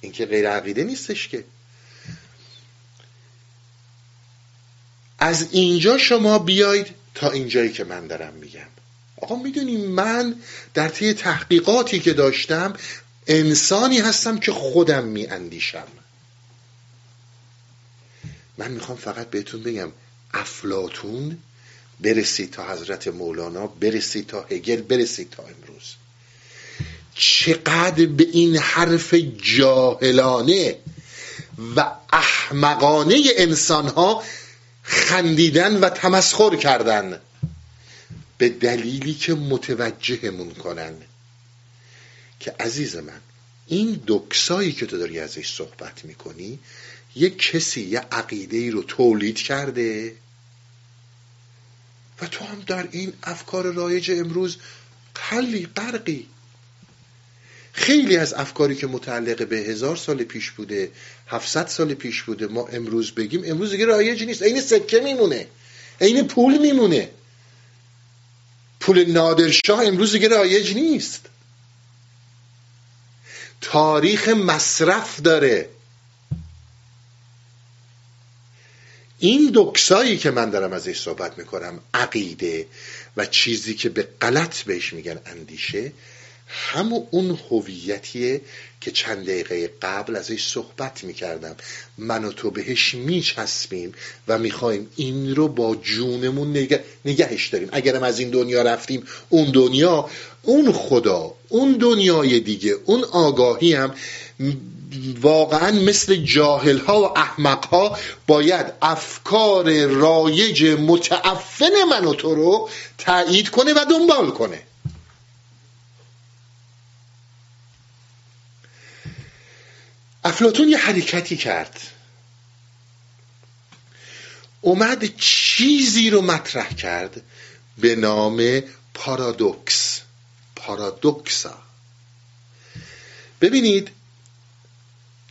A: این که غیر عقیده نیستش که. از اینجا شما بیاید تا اینجایی که من دارم میگم. آقا می‌دونی من در طی تحقیقاتی که داشتم انسانی هستم که خودم میاندیشم. من می‌خوام فقط بهتون بگم افلاتون برسید تا حضرت مولانا برسید تا هگل برسید تا امروز. چقدر به این حرف جاهلانه و احمقانه انسان ها خندیدن و تمسخر کردن. به دلیلی که متوجهمون کنن. که عزیز من این دکسایی که تو داری ازش صحبت می‌کنی یک کسی یه عقیده ای رو تولید کرده؟ و تو هم در این افکار رایج امروز قلی قرقی خیلی از افکاری که متعلق به هزار سال پیش بوده هفتصد سال پیش بوده ما امروز بگیم امروز دیگه رایج نیست. عین سکه میمونه. عین پول میمونه. پول نادرشاه امروز دیگه رایج نیست. تاریخ مصرف داره. این دکسایی که من دارم ازش صحبت می‌کنم عقیده و چیزی که به غلط بهش میگن اندیشه همون اون هویتیه که چند دقیقه قبل ازش صحبت می‌کردم. من و تو بهش میچسبیم و می‌خوایم این رو با جونمون نگه... نگهش داریم. اگرم از این دنیا رفتیم اون دنیا اون خدا اون دنیای دیگه اون آگاهی هم واقعا مثل جاهل ها و احمق ها باید افکار رایج متعفن من و تو رو تایید کنه و دنبال کنه. افلاتون یه حرکتی کرد. اومد چیزی رو مطرح کرد به نام پارادوکس. پارادوکسا. ببینید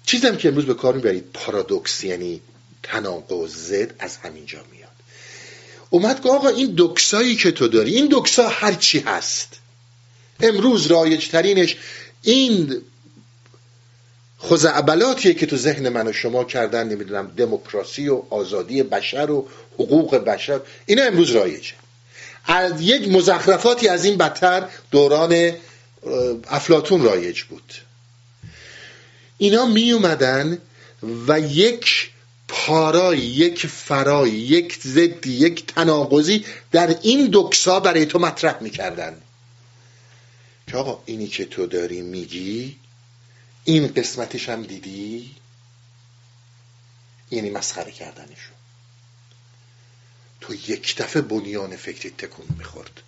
A: چیزم که امروز به کار می‌برید پارادوکس یعنی تناقض زد از همینجا میاد. اومد که آقا این دکسایی که تو داری این دکسا هرچی هست. امروز رایج ترینش این خزعبلاتیه که تو ذهن من و شما کردن نمی‌دونم دموکراسی و آزادی بشر و حقوق بشر اینا امروز رایجه. از یک مزخرفاتی از این بدتر دوران افلاتون رایج بود. اینا می اومدن و یک پارای یک فرای یک زدی یک تناقضی در این دکسا برای تو مطرح می‌کردن. که آقا اینی که تو داری میگی این قسمتش هم دیدی؟ یعنی مسخره کردنشون تو یک دفعه بنیان فکری تکون می‌خورد.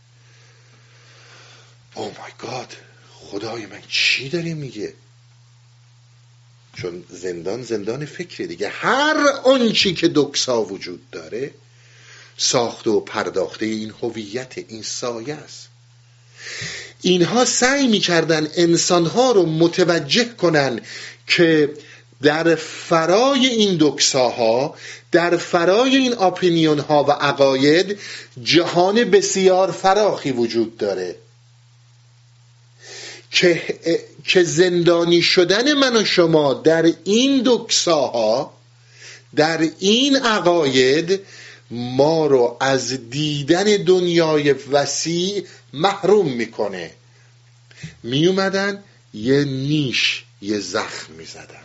A: او مای گاد خدای من چی داره میگه؟ چون زندان زندان فکری دیگه. هر آنچی که دکسا وجود داره ساخته و پرداخته این هویت این سایه است. اینها سعی می‌کردن انسانها رو متوجه کنن که در فرای این دکساها در فرای این آپینیون ها و عقاید جهان بسیار فراخی وجود داره. که, که زندانی شدن من و شما در این دکساها در این عقاید ما رو از دیدن دنیای وسیع محروم می‌کنه. می اومدن یه نیش یه زخم می‌زدن.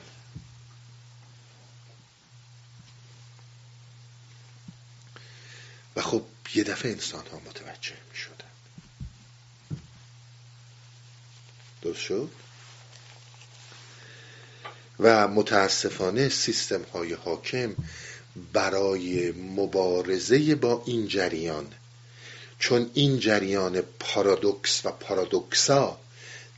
A: و خب یه دفعه انسان ها متوجه می شدن درست شد؟ و متاسفانه سیستم های حاکم برای مبارزه با این جریان چون این جریان پارادوکس و پارادوکسا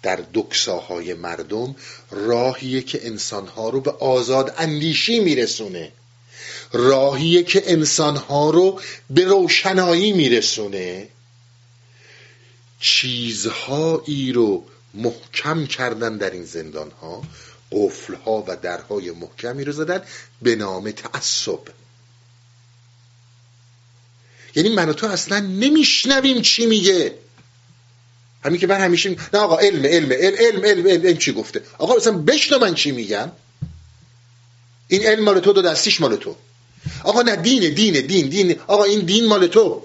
A: در دکساهای مردم راهیه که انسانها رو به آزاد اندیشی میرسونه. راهیه که انسانها رو به روشنایی میرسونه. چیزهایی رو محکم کردن در این زندانها قفلها و درهای محکمی رو زدن به نام تعصب. یعنی من و تو اصلا نمیشنویم چی میگه. همین که من همیشه نه آقا علم علم علم علم علم, چی گفته؟ آقا اصلا بشنو من چی میگم. این علم مال تو دو دستیش مال تو. آقا نه دینه دینه دین دین. آقا این دین مال تو.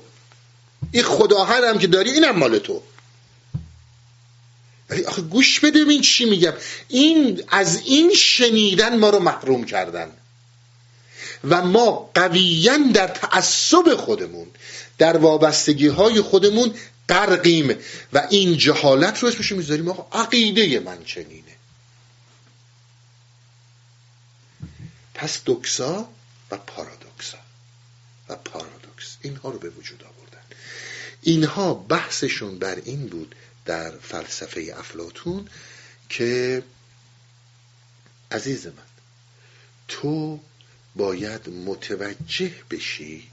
A: این خدا هم که داری اینم مال تو. ولی آخه گوش بده این چی میگم. این از این شنیدن ما رو محروم کردن. و ما قویا در تعصب خودمون در وابستگی های خودمون غرقیم و این جهالت رو اسمش می‌ذاریم. آقا عقیده من چنینه. پس دکسا و پارادوکسا. و پارادوکس. اینها رو به وجود آوردن. اینها بحثشون بر این بود در فلسفه افلاتون که عزیز من تو باید متوجه بشی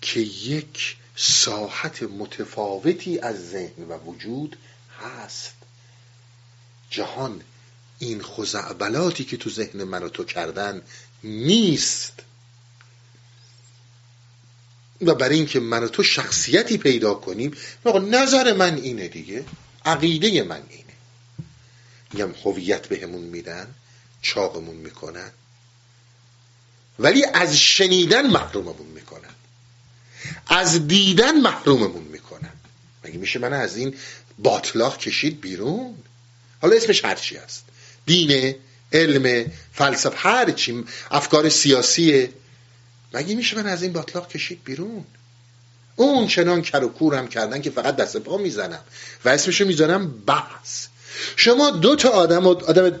A: که یک ساحت متفاوتی از ذهن و وجود هست. جهان این خزعبلاتی که تو ذهن من و تو کردن نیست. و برای اینکه من و تو شخصیتی پیدا کنیم نظر من اینه دیگه. عقیده من اینه. میگم هویت بهمون میدن چاقمون می‌کنن. ولی از شنیدن محروممون می‌کنن. از دیدن محروممون می‌کنن. مگه میشه من از این باطلاق کشید بیرون؟ حالا اسمش هرچی است دینه علم فلسفه هر چی افکار سیاسیه مگه میشه من از این باطلاق کشید بیرون؟ اون چنان کر و کورم کردن که فقط دست پا می‌زنم و اسمشو می‌زنم بحث. شما دو تا آدم آدم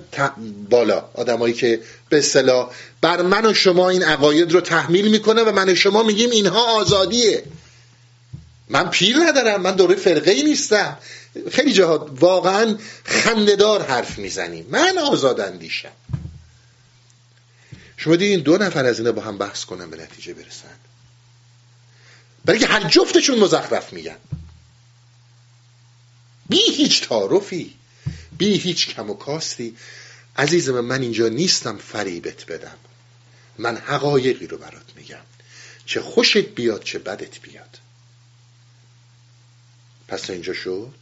A: بالا آدمایی که به اصطلاح بر من و شما این عقاید رو تحمیل می‌کنه و من و شما میگیم اینها آزادیه. من پیر ندارم من دوره فرقه ای نیستم. خیلی جاها واقعا خنددار حرف می‌زنیم. من آزاد اندیشم. شما دیدین دو نفر از اینا با هم بحث کنن به نتیجه برسن. برای هر جفتشون مزخرف میگن. بی هیچ تعارفی. بی هیچ کم و کاستی عزیزم من اینجا نیستم فریبت بدم. من حقایقی رو برات میگم. چه خوشت بیاد چه بدت بیاد. پس اینجا شد.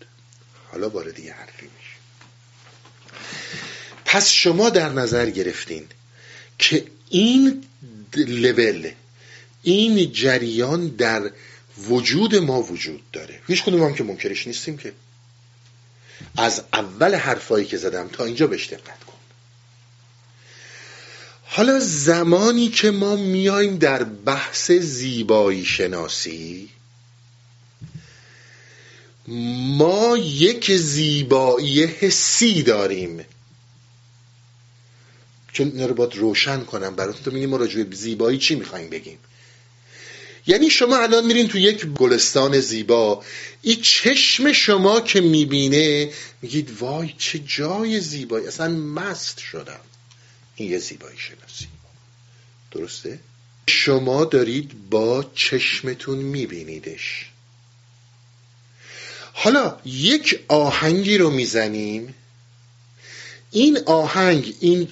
A: حالا وارد یه حرفی میشه. پس شما در نظر گرفتین که این لول این جریان در وجود ما وجود داره. هیچ کدوم هم که منکرش نیستیم که. از اول حرفایی که زدم تا اینجا بهش دقت کن. حالا زمانی که ما میایم در بحث زیبایی شناسی ما یک زیبایی حسی داریم. چون اینا رو باید روشن کنم. براتون تو میگیم ما راجع به زیبایی چی می‌خوایم بگیم؟ یعنی شما الان میرین تو یک گلستان زیبا این چشم شما که می‌بینه میگید وای چه جای زیبایی اصلا مست شدم. این یه زیبایی شناسی. درسته؟ شما دارید با چشمتون میبینیدش. حالا یک آهنگی رو می‌زنیم. این آهنگ این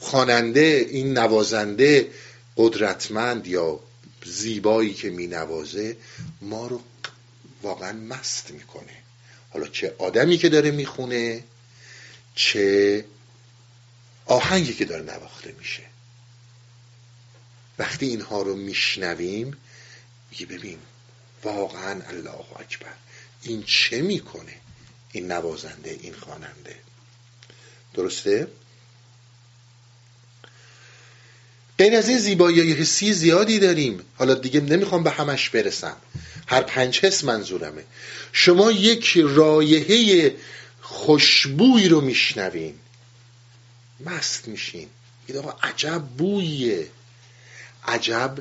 A: خواننده این نوازنده قدرتمند یا زیبایی که می نوازه ما رو واقعا مست می‌کنه. حالا چه آدمی که داره می‌خونه چه آهنگی که داره نواخته میشه. وقتی اینها رو میشنویم میگه ببین واقعا الله اکبر این چه می‌کنه؟ این نوازنده این خواننده. درسته؟ غیر از این زیبایی حسی زیادی داریم. حالا دیگه نمی‌خوام به همش برسم. هر پنج حس منظورمه. شما یک رایحه خوشبوی رو میشنوین. مست میشین. این آقا عجب بویه عجب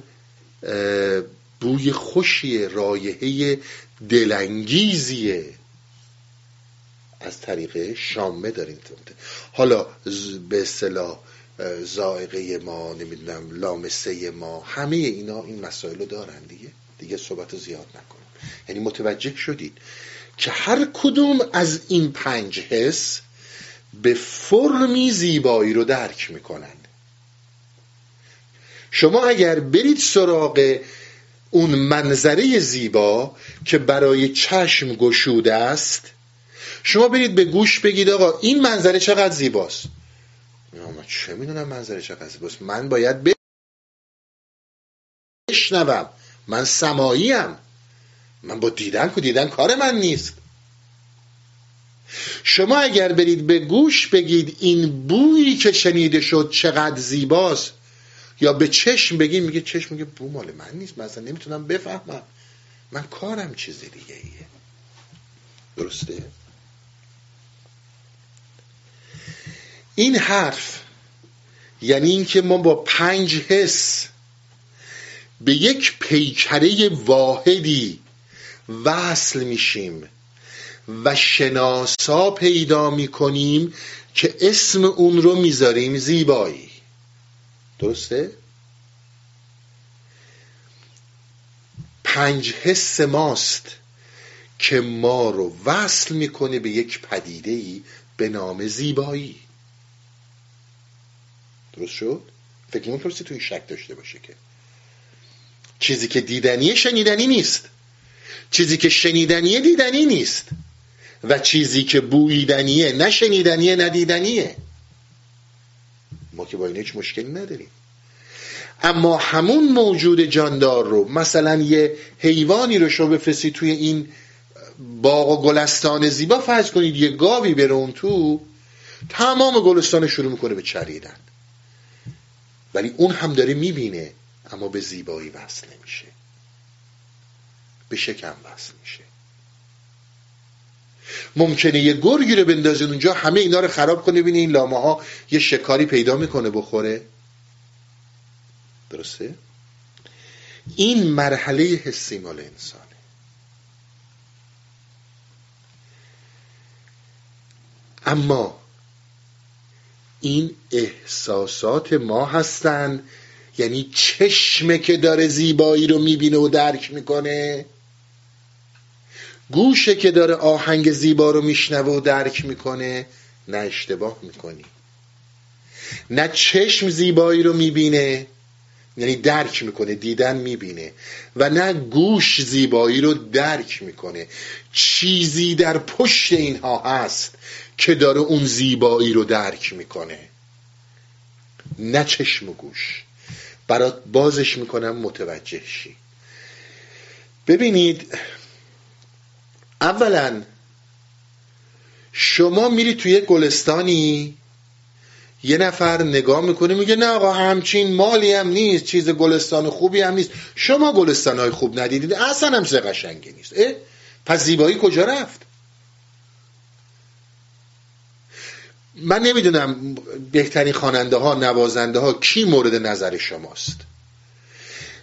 A: بوی خوشیه. رایحه دلانگیزیه. از طریق شامه دارین حالا به اصطلاح زائقه ما نمی‌دونم لامسه ما همه اینا این مسائل رو دارن دیگه. دیگه صحبت زیاد نکنم یعنی متوجه شدید که هر کدوم از این پنج حس به فرمی زیبایی رو درک می‌کنن. شما اگر برید سراغ اون منظره زیبا که برای چشم گشوده است شما برید به گوش بگید آقا این منظره چقدر زیباست؟ من چه می‌دونم منظره چقدر زیباست من باید بشنوم. من سماییم من با دیدن که دیدن کار من نیست. شما اگر برید به گوش بگید این بویی که شنیده شد چقدر زیباست یا به چشم بگید میگه چشم میگه بو مال من نیست من اصلا نمی‌تونم بفهمم. من کارم چیز دیگه ایه درسته؟ این حرف یعنی اینکه ما با پنج حس به یک پیکره واحدی وصل میشیم و شناسا پیدا می‌کنیم که اسم اون رو می‌ذاریم زیبایی درسته؟ پنج حس ماست که ما رو وصل می‌کنه به یک پدیده ای به نام زیبایی درست شد؟ فکر نمی‌کنی تو این شک داشته باشه که. چیزی که دیدنیه شنیدنی نیست. چیزی که شنیدنیه دیدنی نیست. و چیزی که بویدنیه نه شنیدنیه نه دیدنیه ما که با این هیچ مشکلی نداریم. اما همون موجود جاندار رو مثلا یه حیوانی رو شما بفرستید توی این باغ و گلستان زیبا فرض کنید یه گاوی بره اون تو تمام گلستان شروع می‌کنه به چریدن. ولی اون هم داره می‌بینه اما به زیبایی وصل نمیشه. به شکم وصل میشه. ممکنه یه گرگی رو بندازین اونجا همه اینا رو خراب کنه ببینه این لامه ها یه شکاری پیدا می‌کنه بخوره. درسته؟ این مرحله حسی مال انسانه. اما این احساسات ما هستن. یعنی چشمه که داره زیبایی رو می‌بینه و درک می‌کنه. گوشه که داره آهنگ زیبا رو میشنوه و درک می‌کنه. نه اشتباه می‌کنی. نه چشم زیبایی رو می‌بینه. یعنی درک می‌کنه دیدن می‌بینه. و نه گوش زیبایی رو درک می‌کنه. چیزی در پشت اینها هست. که داره اون زیبایی رو درک می‌کنه. نه چشم و گوش. برات بازش می‌کنم متوجه شی. ببینید اولا شما میری توی گلستانی یه نفر نگاه می‌کنه میگه نه آقا همچین مالی هم نیست چیز گلستان خوبی هم نیست. شما گلستان های خوب ندیدید؟ اصلا هم قشنگی نیست؟ پس زیبایی کجا رفت؟ من نمی‌دونم بهترین خواننده ها نوازنده ها کی مورد نظر شماست.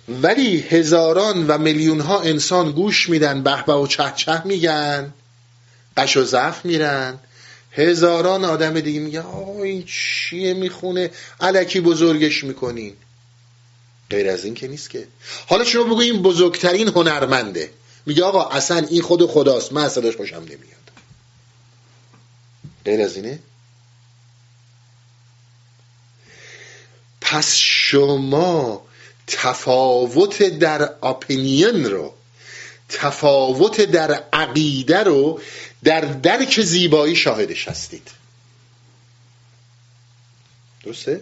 A: ولی هزاران و میلیون ها انسان گوش میدن به و چه چه میگن قش و ضعف میرن. هزاران آدم دیگه میگن آه این چیه می‌خونه؟ علکی بزرگش می‌کنین. غیر از این که نیست که. حالا شما بگو این بزرگترین هنرمنده. میگه آقا اصلا این خود خداست من اصلاش خوشم نمیاد. غیر از اینه؟ پس شما تفاوت در اپینین رو تفاوت در عقیده رو در درک زیبایی شاهدش هستید درسته؟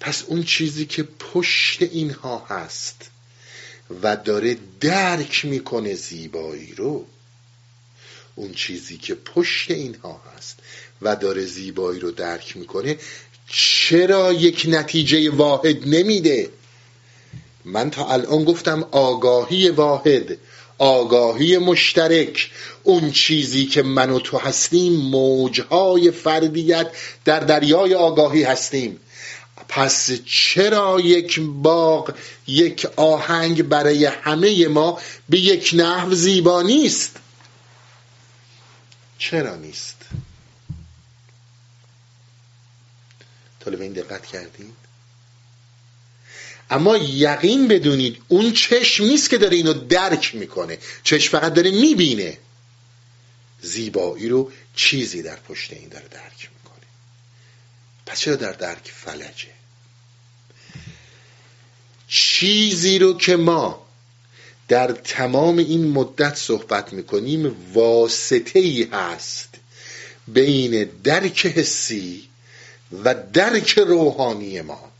A: پس اون چیزی که پشت اینها هست و داره درک می‌کنه زیبایی رو اون چیزی که پشت اینها هست و داره زیبایی رو درک می‌کنه چرا یک نتیجه واحد نمیده؟ من تا الان گفتم آگاهی واحد آگاهی مشترک اون چیزی که من و تو هستیم موجهای فردیت در دریای آگاهی هستیم. پس چرا یک باغ یک آهنگ برای همه ما به یک نحو زیبا نیست؟ چرا نیست؟ طالب این دقت کردین اما یقین بدونید اون چشم نیست که داره اینو درک می‌کنه. چشم فقط داره می‌بینه. زیبایی رو چیزی در پشت این داره درک می‌کنه. پس چرا در درک فلجه؟ چیزی رو که ما در تمام این مدت صحبت می‌کنیم واسطه ای هست بین درک حسی و درک روحانی ما.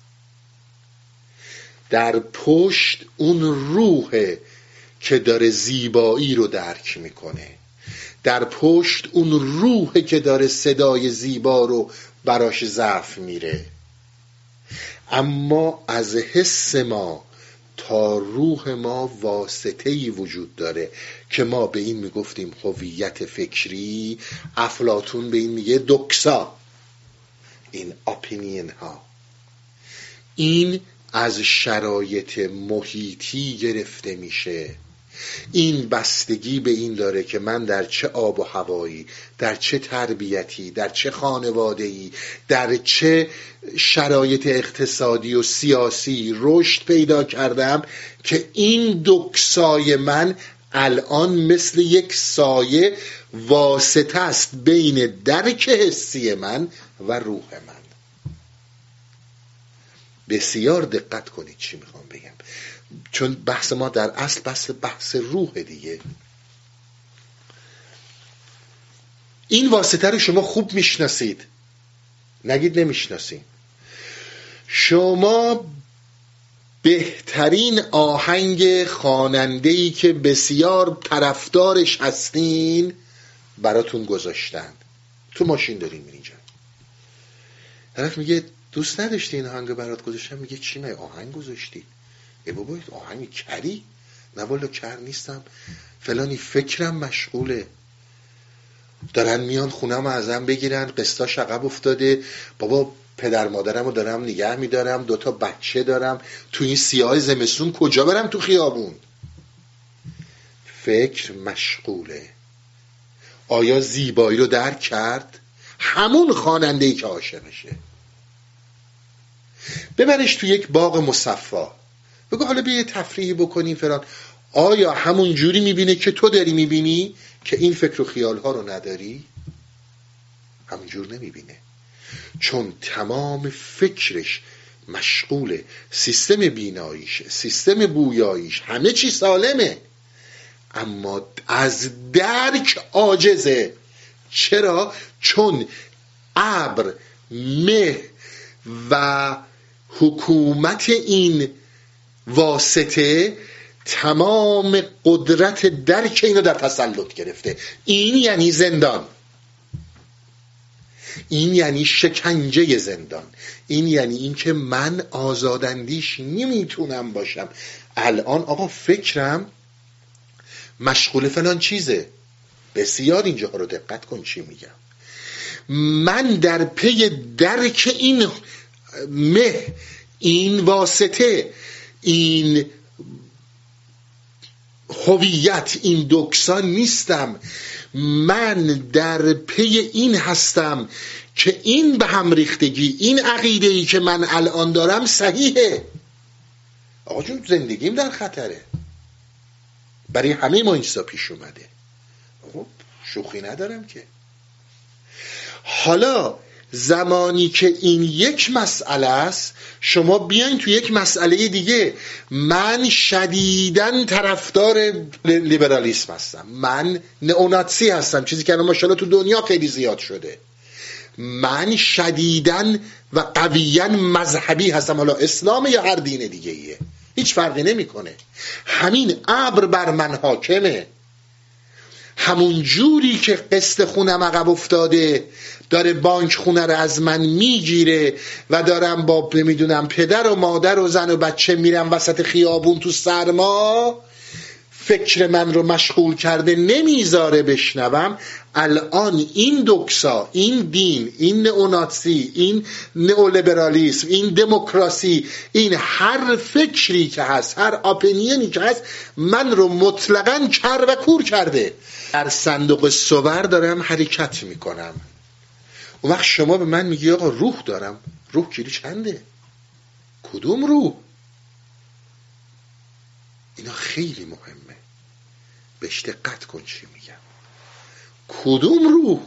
A: در پشت اون روحه که داره زیبایی رو درک می‌کنه. در پشت اون روحه که داره صدای زیبا رو براش ضعف میره. اما از حس ما تا روح ما واسطه ای وجود داره که ما به این می‌گفتیم هویت فکری. افلاتون به این میگه دکسا. این اپینین ها. این از شرایط محیطی گرفته میشه. این بستگی به این داره که من در چه آب و هوایی در چه تربیتی در چه خانواده در چه شرایط اقتصادی و سیاسی رشد پیدا کردم که این دکسای من الان مثل یک سایه واسطه است بین درک حسی من و روح من. بسیار دقت کنید چی می‌خوام بگم. چون بحث ما در اصل بحث بحث روح دیگه. این واسطه رو شما خوب می‌شناسید. نگید نمی‌شناسید. شما بهترین آهنگ خاننده که بسیار طرفدارش هستین براتون گذاشتن. تو ماشین دارین اینجا طرف میگه دوست نداشتی این آهنگ برات گذاشتم؟ میگه چی نه آهنگ گذاشتی. ای بابا آهنگ کری؟ نه والا کر نیستم. فلانی فکرم مشغوله. دارن میان خونم ازم بگیرن قسطاش عقب افتاده. بابا پدر مادرم رو دارم نگه میدارم دوتا بچه دارم. تو این سیاه زمستون کجا برم تو خیابون؟ فکر مشغوله. آیا زیبایی رو درک کرد؟ همون خواننده ای که عاشقشه. ببرش تو یک باغ مصفا. بگو حالا بیا تفریحی بکنیم فران آیا همون جوری می‌بینه که تو داری می‌بینی که این فکر و خیال ها رو نداری؟ همون جور نمی‌بینه. چون تمام فکرش مشغول سیستم بیناییشه سیستم بویاییش همه چی سالمه. اما از درک عاجزه. چرا؟ چون ابر مه و حکومت این واسطه تمام قدرت درک اینو در تسلط گرفته. این یعنی زندان. این یعنی شکنجه زندان. این یعنی اینکه من آزاداندیش نمی‌تونم باشم. الان آقا فکرم مشغول فلان چیزه. بسیار اینجا رو دقت کن چی میگم. من در پی درک این مه این واسطه این هویت این دکسا نیستم. من در پی این هستم که این به هم ریختگی این عقیده ای که من الان دارم صحیحه. آقا جون زندگیم در خطره. برای همه ما این پیش اومده. شوخی ندارم که. حالا زمانی که این یک مسئله است شما بیاین تو یک مسئله دیگه. من شدیدن طرفدار لیبرالیسم هستم. من نئوناتسی هستم. چیزی که الان تو دنیا خیلی زیاد شده. من شدیدن و قویا مذهبی هستم. حالا اسلام یا هر دین دیگه ایه هیچ فرقی نمی‌کنه. همین ابر بر من حاکمه. همون جوری که قسط خونم عقب افتاده داره بانک خونه رو از من می‌گیره و دارم با نمی‌دونم پدر و مادر و زن و بچه میرم وسط خیابون تو سرما فکر من رو مشغول کرده نمی‌ذاره بشنوم. الان این دکسا این دین این نئوناتسی این نئولیبرالیسم این دموکراسی این هر فکری که هست هر اپینینی که هست من رو مطلقا کر و کور کرده. در صندوق سور دارم حرکت می‌کنم. اون وقت شما به من میگی آقا روح دارم. روح کیلو چنده؟ کدوم روح؟ اینا خیلی مهمه. بهش دقت کن چی میگم. کدوم روح؟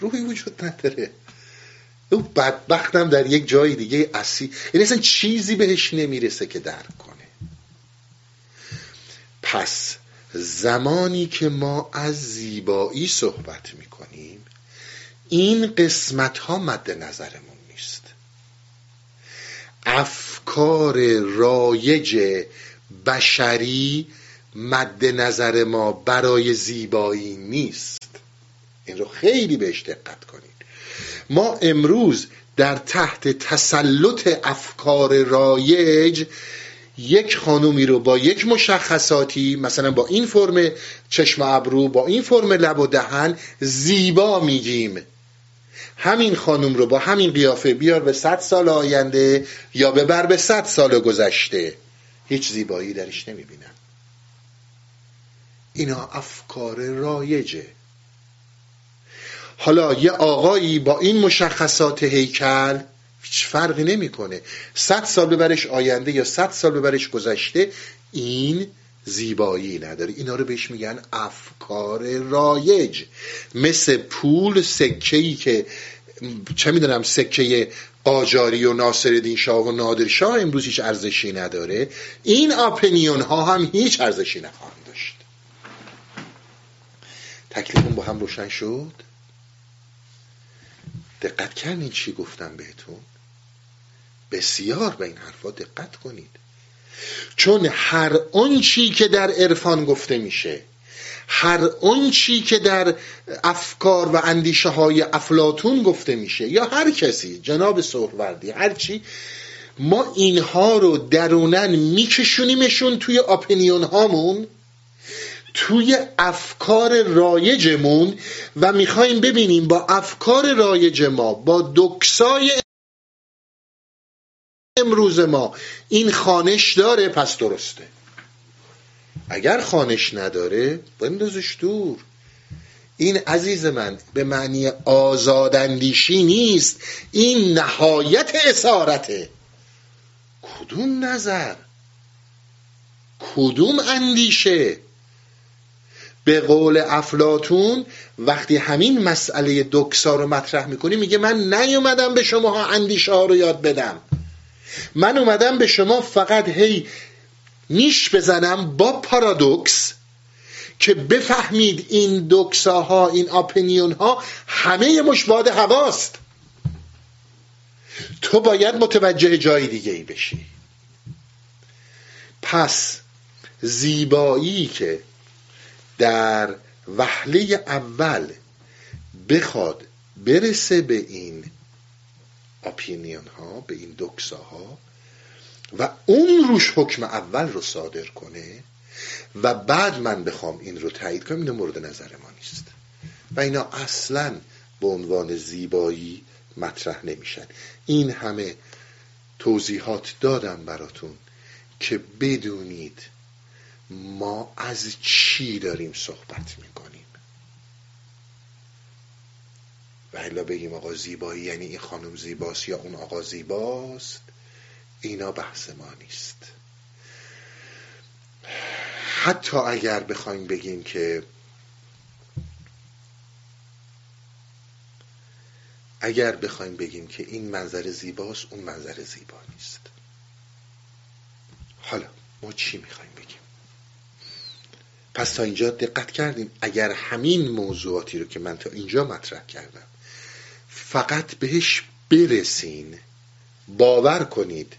A: روحی وجود نداره. او بدبختم در یک جای دیگه اصی یعنی اصلا چیزی بهش نمی‌رسه که درک کنه. پس زمانی که ما از زیبایی صحبت می‌کنیم این قسمت ها مد نظرمون افکار رایج بشری مد نظر ما برای زیبایی نیست. این رو خیلی بهش دقت کنید. ما امروز در تحت تسلط افکار رایج یک خانومی رو با یک مشخصاتی مثلا با این فرم چشم ابرو با این فرم لب و دهن زیبا میگیم. همین خانوم رو با همین قیافه بیار به صد سال آینده یا ببر به صد سال گذشته. هیچ زیبایی درش نمی‌بینم. اینا افکار رایجه. حالا یه آقایی با این مشخصات هیکل هیچ فرقی نمی‌کنه. صد سال ببرش آینده یا صد سال ببرش گذشته این زیبایی نداره. اینا رو بهش میگن افکار رایج. مثل پول سکه که چه می‌دونم سکه قاجاری و ناصر شاه و نادر شاه امروز هیچ ارزشی نداره. این اپنیون ها هم هیچ ارزشی نخواهند داشت. تکلیفون با هم روشن شد؟ دقت کردین چی گفتم بهتون؟ بسیار به این حرفا دقت کنید. چون هر اون چی که در عرفان گفته میشه هر اون چی که در افکار و اندیشه های افلاتون گفته میشه یا هر کسی جناب سهروردی هر چی ما اینها رو درونن میکشونیمشون توی اپینیون هامون توی افکار رایجمون و می‌خوایم ببینیم با افکار رایج ما با دکسای امروز ما. این خانش داره پس درسته. اگر خانش نداره بندازش دور. این عزیز من به معنی آزاداندیشی نیست. این نهایت اسارته. کدوم نظر؟ کدوم اندیشه؟ به قول افلاتون وقتی همین مسئله دکسا رو مطرح می‌کنی میگه من نیومدم به شما اندیشه ها رو یاد بدم. من اومدم به شما فقط هی نیش بزنم با پارادوکس که بفهمید این دکساها این اپینیون ها همه مشباد هواست. تو باید متوجه جای دیگه ای بشی. پس زیبایی که در وحله اول بخواد برسه به این اپینیون ها به این دکسا ها و اون روش حکم اول رو صادر کنه و بعد من بخوام این رو تایید کنم این مورد نظر ما نیست. و اینا اصلا به عنوان زیبایی مطرح نمیشن. این همه توضیحات دادم براتون که بدونید ما از چی داریم صحبت می‌کنیم. و الا بگیم آقا زیبایی یعنی این خانم زیباست یا اون آقا زیباست؟ اینا بحث ما نیست. حتی اگر بخوایم بگیم که اگر بخوایم بگیم که این منظر زیباست اون منظر زیبا نیست. حالا ما چی می‌خوایم بگیم؟ پس تا اینجا دقت کردیم. اگر همین موضوعاتی رو که من تا اینجا مطرح کردم فقط بهش برسین. باور کنید.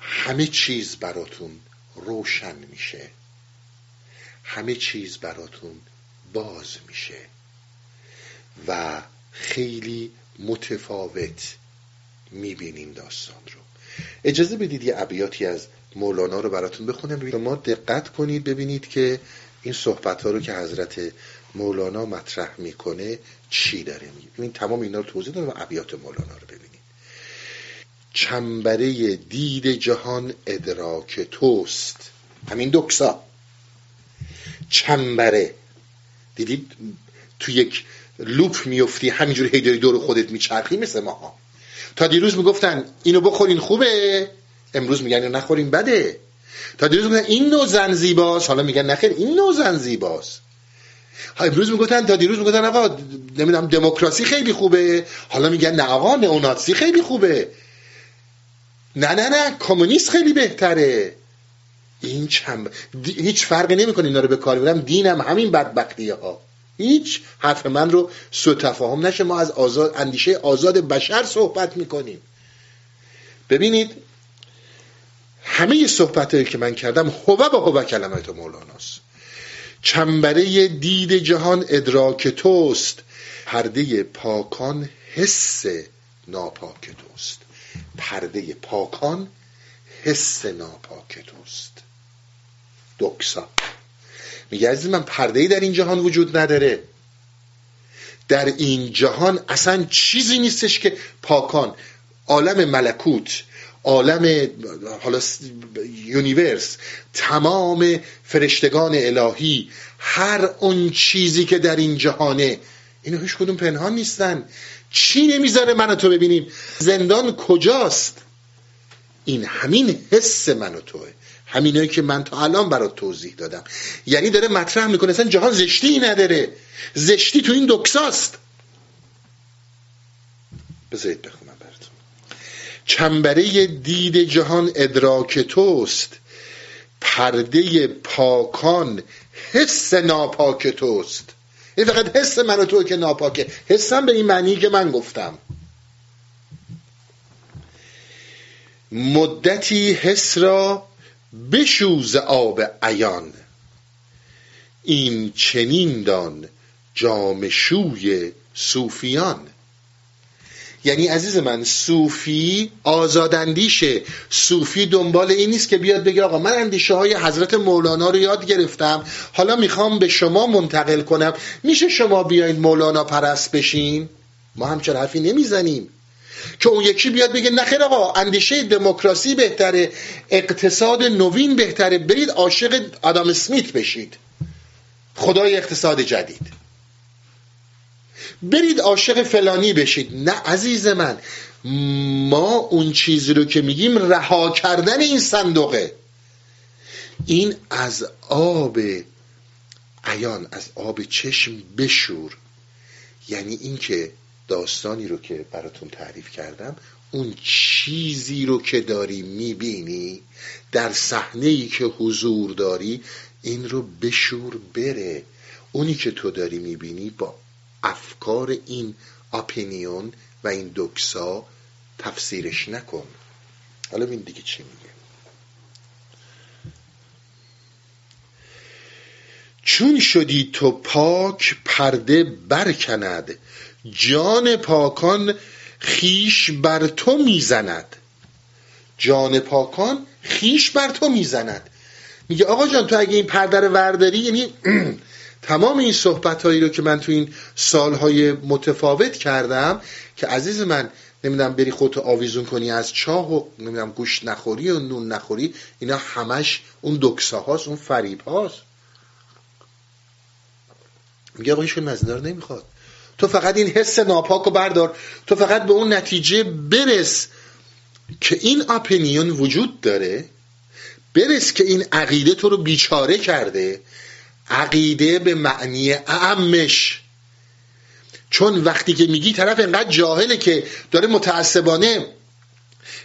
A: همه چیز براتون روشن میشه. همه چیز براتون باز میشه. و خیلی متفاوت می‌بینیم داستان رو. اجازه بدید یه ابیاتی از مولانا رو براتون بخونم. ما دقت کنید ببینید که این صحبت ها رو که حضرت مولانا مطرح می‌کنه چی داره میگه. این تمام اینا رو توضیح دارم و ابیات مولانا رو ببینید چنبره دید جهان ادراک توست. همین دکسا. چنبره. دیدید تو یک لوپ میفتی همینجور هی داری دور خودت میچرخی مثل ماها. تا دیروز می‌گفتن اینو بخورین خوبه. امروز میگن اینو نخورین بده. تا دیروز میگن این نوع زن زیباست. حالا میگن نخیر این نوع زن زیباست. امروز می‌گفتن تا دیروز می‌گفتن آقا نمی‌دونم دموکراسی خیلی خوبه. حالا میگن نه آقا نئوناتسی خیلی خوبه. نه نه نه کمونیست خیلی بهتره. این چند هیچ فرقی نمی‌کنه اینا رو به کار برم دینم همین بدبختی ها هیچ حرف من رو سو تفاهم نشه. ما از آزاد اندیشه آزاد بشر صحبت می‌کنیم. ببینید همه صحبت هایی که من کردم هوه با هوه کلمات مولاناست چنبره دید جهان ادراک توست. پرده پاکان حس ناپاک توست. پرده پاکان حس ناپاک توست. دکسا. میگه عزیز من پرده در این جهان وجود نداره. در این جهان اصلا چیزی نیستش که پاکان. عالم ملکوت عالم حالا یونیورس تمام فرشتگان الهی هر اون چیزی که در این جهانه اینا هیچ کدوم پنهان نیستن. چی نمی‌ذاره منو تو ببینیم؟ زندان کجاست؟ این همین حس منو توه. همینایی که من تا الان برات توضیح دادم. یعنی داره مطرح می‌کنه اصلا جهان زشتی نداره. زشتی تو این دکساست. بذارید براتون چنبره دید جهان ادراک توست. پرده پاکان حس ناپاک توست. این فقط حس من و تو که ناپاکه. حسم به این معنی که من گفتم. مدتی حس را بشوز آب عیان. این چنین دان جام شوی صوفیان. یعنی عزیز من صوفی آزاداندیشه صوفی دنبال این نیست که بیاد بگه آقا من اندیشه های حضرت مولانا رو یاد گرفتم. حالا می‌خوام به شما منتقل کنم. میشه شما بیاین مولانا پرست بشین؟ ما همچنان حرفی نمی‌زنیم. که اون یکی بیاد بگه نخیر آقا اندیشه دموکراسی بهتره اقتصاد نوین بهتره برید عاشق آدام اسمیت بشید. خدای اقتصاد جدید. برید عاشق فلانی بشید. نه عزیز من ما اون چیزی رو که میگیم رها کردن این صندوقه. این از آب عیان از آب چشم بشور. یعنی اینکه داستانی رو که براتون تعریف کردم اون چیزی رو که داری می‌بینی در صحنه ای که حضور داری این رو بشور بره. اونی که تو داری می‌بینی با افکار این اپینیون و این دکسا تفسیرش نکن. حالا این دیگه چی میگه. چون شدی تو پاک پرده برکند جان پاکان خیش بر تو می‌زند. جان پاکان خیش بر تو می‌زند. میگه آقا جان تو اگه این پرده رو ورداری یعنی تمام این صحبت هایی رو که من تو این سالهای متفاوت کردم که عزیز من نمی‌دونم بری خودتو آویزون کنی از چاه و نمی‌دونم گوشت نخوری و نون نخوری اینا همش اون دکسه هاست اون فریب هاست. میگه آقا هیچ مزیدار نمی‌خواد. تو فقط این حس ناپاک رو بردار. تو فقط به اون نتیجه برس که این اپینیون وجود داره برس که این عقیده تو رو بیچاره کرده. عقیده به معنی اعمش. چون وقتی که میگی طرف انقدر جاهله که داره متعصبانه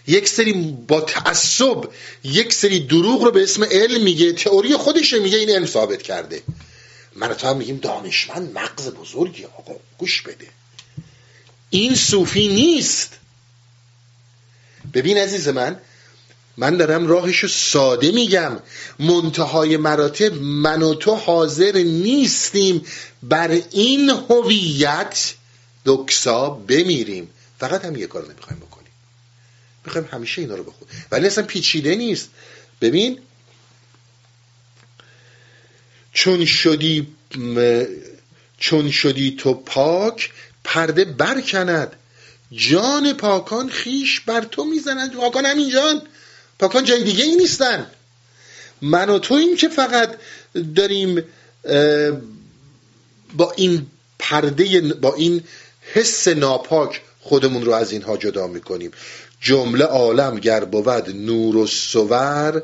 A: یک سری با تعصب یک سری دروغ رو به اسم علم میگه تئوری خودشه میگه این علم ثابت کرده. من تو هم میگیم دانشمند مغز بزرگی آقا گوش بده. این صوفی نیست. ببین عزیز من من دارم راهشو ساده میگم. منتهای مراتب من و تو حاضر نیستیم. بر این هویت دکسا بمیریم. فقط هم یه کار نمی‌خوایم بکنیم. می‌خوایم همیشه اینا رو بخون. ولی اصلا پیچیده نیست. ببین چون شدی چون شدی تو پاک پرده برکند. جان پاکان خیش بر تو می‌زنند پاکان همین جان. پاکان جای دیگه ای نیستن. من و تو این که فقط داریم با این پرده با این حس ناپاک خودمون رو از اینها جدا می‌کنیم. جمله عالم گر بود نور و سور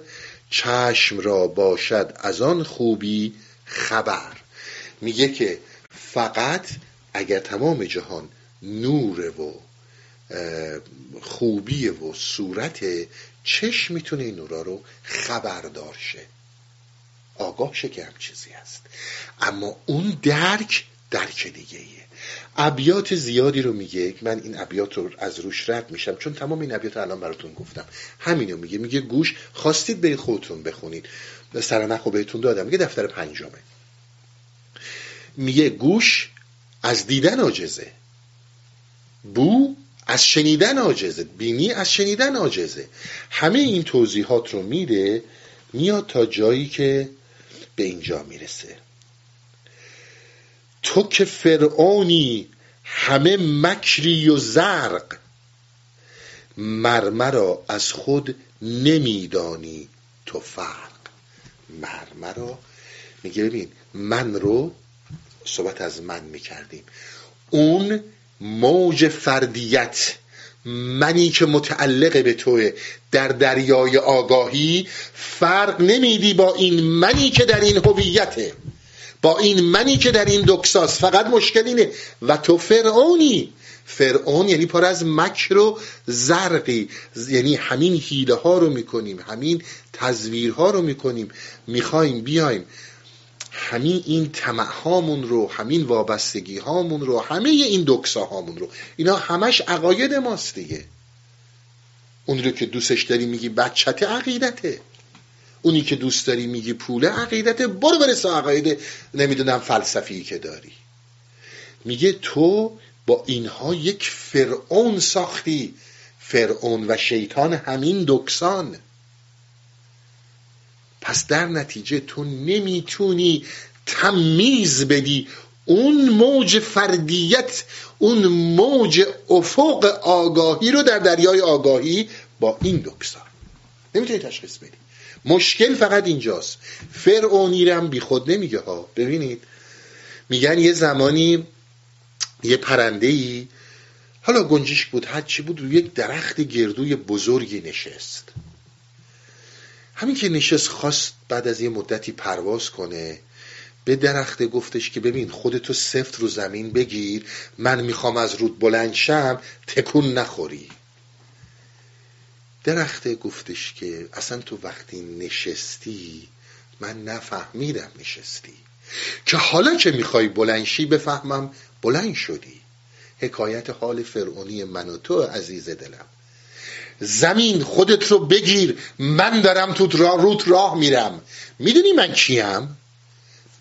A: چشم را باشد از آن خوبی خبر. میگه که فقط اگر تمام جهان نور و خوبی و صورت چشم می‌تونه این نورا رو خبردار شه. آگاه شه که هم چیزی هست. اما اون درک درک دیگه ایه. ابیات زیادی رو میگه. من این ابیات رو از روش رد میشم. چون تمام این ابیات رو الان براتون گفتم. همینو میگه. میگه گوش خواستید برید خودتون بخونید. سرنخ بهتون دادم. میگه دفتر پنجمه. میگه گوش از دیدن عاجزه. بو از شنیدن عاجزه. بینی از شنیدن عاجزه. همه این توضیحات رو میده میاد تا جایی که به اینجا می‌رسه. تو که فرعونی همه مکری و زرق مرمرا از خود نمیدانی تو فرق. مرمرا میگه ببین من رو صحبت از من می‌کردیم. اون موج فردیت منی که متعلق به توه در دریای آگاهی فرق نمیدی با این منی که در این هویته. با این منی که در این دکساس فقط مشکل اینه. و تو فرعونی. فرعون یعنی پر از مکر و زرقی. یعنی همین حیله ها رو می‌کنیم همین تصویرها رو می‌کنیم. می‌خوایم بیایم همین این طمع هامون رو همین وابستگی هامون رو همه این دکسا هامون رو. اینا همش عقاید ماست دیگه. اون رو که دوستش داری میگی بچت عقیدته. اونی که دوست داری میگی پوله عقیدته. برو برسه عقاید نمی‌دونم فلسفی که داری. میگه تو با اینها یک فرعون ساختی. فرعون و شیطان همین دکسان. پس در نتیجه تو نمی‌تونی تمیز بدی اون موج فردیت اون موج افق آگاهی رو در دریای آگاهی با این دکسا نمی‌تونی تشخیص بدی. مشکل فقط اینجاست. فرعونی رم بی خود نمیگه ها. ببینید. میگن یه زمانی یه پرنده حالا گنجشک بود چی بود روی یک درخت گردوی بزرگی نشست. همین که نشست خواست بعد از یه مدتی پرواز کنه به درخت گفتش که ببین خودتو سفت رو زمین بگیر من می‌خوام از رود بلند شم تکون نخوری. درخت گفتش که اصلا تو وقتی نشستی من نفهمیدم نشستی. که حالا که می‌خوای بلنشی بفهمم؟ بلند شدی. حکایت حال فرعونی من و تو عزیز دلم. زمین خودت رو بگیر من دارم تو راه روت راه میرم. می‌دونی من کیم؟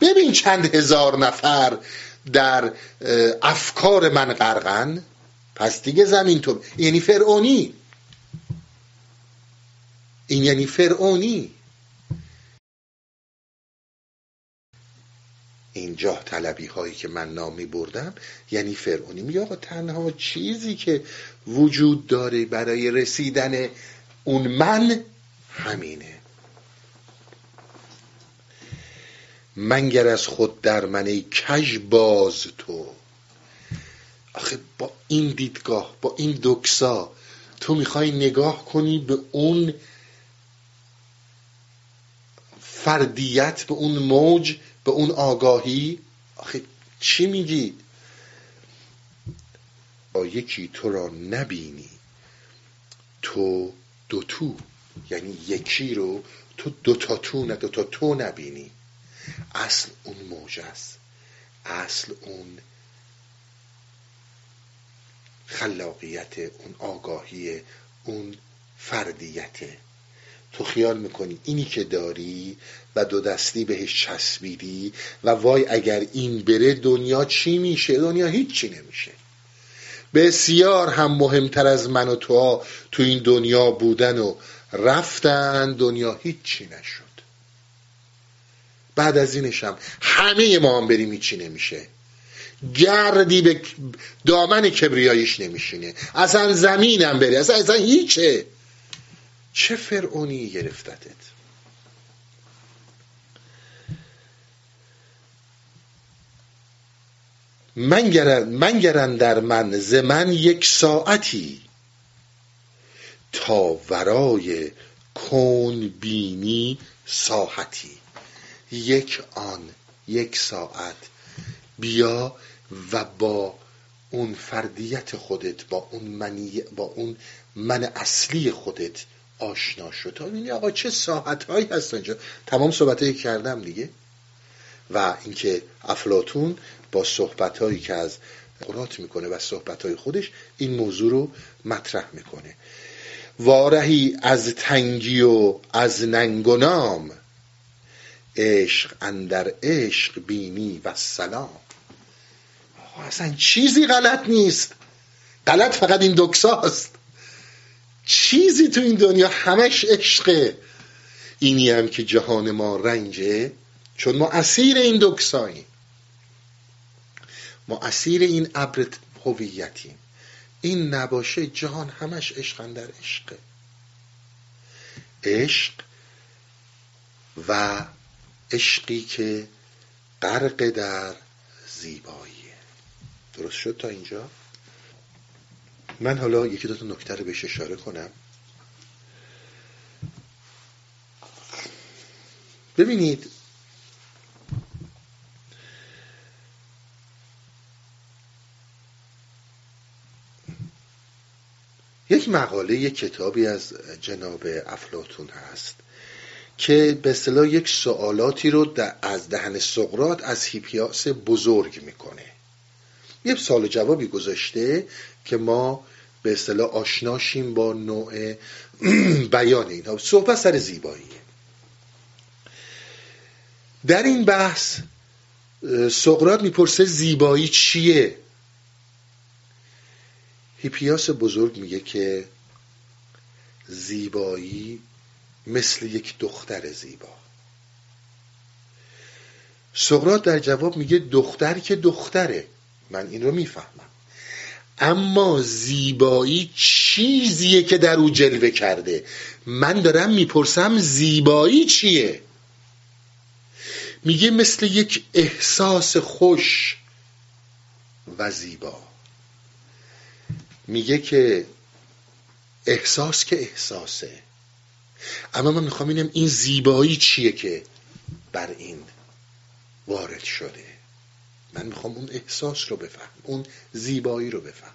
A: ببین چند هزار نفر در افکار من غرقن. پس دیگه زمین تو یعنی فرعونی. این یعنی فرعونی. این جاه طلبی هایی که من نامی بردم یعنی فرعونی میگه آقا تنها چیزی که وجود داره برای رسیدن اون من همینه. منگر از خود در من ای کج باز تو. آخه با این دیدگاه با این دکسا تو می‌خوای نگاه کنی به اون فردیت به اون موج به اون آگاهی آخه چی میگی؟ با یکی تو را نبینی تو دو تو یعنی یکی رو تو دو تا تو نه دو تا تو نبینی. اصل اون موج است. اصل اون خلاقیت اون آگاهی اون فردیته تو خیال می‌کنی اینی که داری و دو دستی بهش چسبیدی و وای اگر این بره دنیا چی میشه؟ دنیا هیچی نمیشه. بسیار هم مهمتر از من و تو تو این دنیا بودن و رفتن دنیا هیچی نشد. بعد از اینش هم همه ما هم بریم هیچی نمیشه. گردی به دامن کبریاییش نمیشینه. اصلا زمینم بری اصلا, اصلا هیچه. چه فرعونی گرفتتت؟ منگرن در من ز من یک ساعتی تا ورای کون بینی ساحتی. یک آن یک ساعت. بیا و با اون فردیت خودت با اون منی با اون من اصلی خودت آشنا شد. تا ببینی آقا چه ساعت هایی هست اینجا. تمام صحبت هایی کردم دیگه. و اینکه افلاتون با صحبت هایی که از قرات می‌کنه و صحبت های خودش این موضوع رو مطرح می‌کنه. وارهی از تنگی و از ننگ و نام عشق اندر عشق بینی و سلام. اصلا چیزی غلط نیست. غلط فقط این دکساست. چیزی تو این دنیا همش عشقه اینی هم که جهان ما رنجه چون ما اسیر این دکساییم. ما اسیر این ابر هویتیم. این نباشه جهان همش عشق در عشقه عشق و عشقی که غرق در زیباییه درست شد تا اینجا؟ من حالا یکی دو تا نکته رو بهش اشاره کنم. ببینید یک مقاله یک کتابی از جناب افلاتون هست که به اصطلاح یک سوالاتی رو از دهن سقرات از هیپیاس بزرگ می‌کنه. یه سال جوابی گذاشته که ما به اصطلاح آشناشیم با نوع بیان اینها صحبت سر زیباییه. در این بحث سقرات می‌پرسه زیبایی چیه؟ هیپیاس بزرگ میگه که زیبایی مثل یک دختر زیبا. سقرات در جواب میگه دختر که دختره. من این رو می‌فهمم. اما زیبایی چیزیه که در او جلوه کرده. من دارم می‌پرسم زیبایی چیه؟ میگه مثل یک احساس خوش و زیبا. میگه که احساس که احساسه. اما من می‌خوام اینم این زیبایی چیه که بر این وارد شده. من می‌خوام اون احساس رو بفهم اون زیبایی رو بفهمم.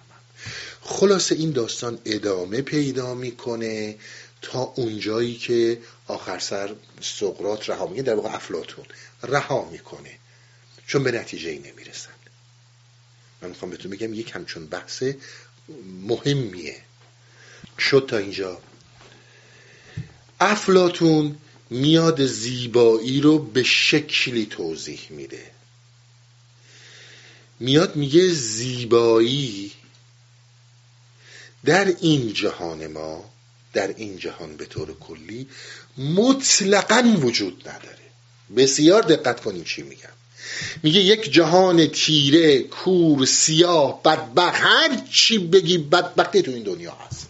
A: خلاصه این داستان ادامه پیدا می‌کنه تا اونجایی که آخر سر سقرات رها میگه در واقع افلاتون رها می‌کنه. چون به نتیجه ای نمی‌رسن. من می‌خوام بهتون بگم یک همچون بحث مهمیه. شد تا اینجا. افلاتون میاد زیبایی رو به شکلی توضیح میده. میاد میگه زیبایی. در این جهان ما در این جهان به طور کلی مطلقا وجود نداره. بسیار دقت کنیم چی میگم. میگه یک جهان تیره کور سیاه بدبخت هر چی بگی بدبختی تو این دنیا هست.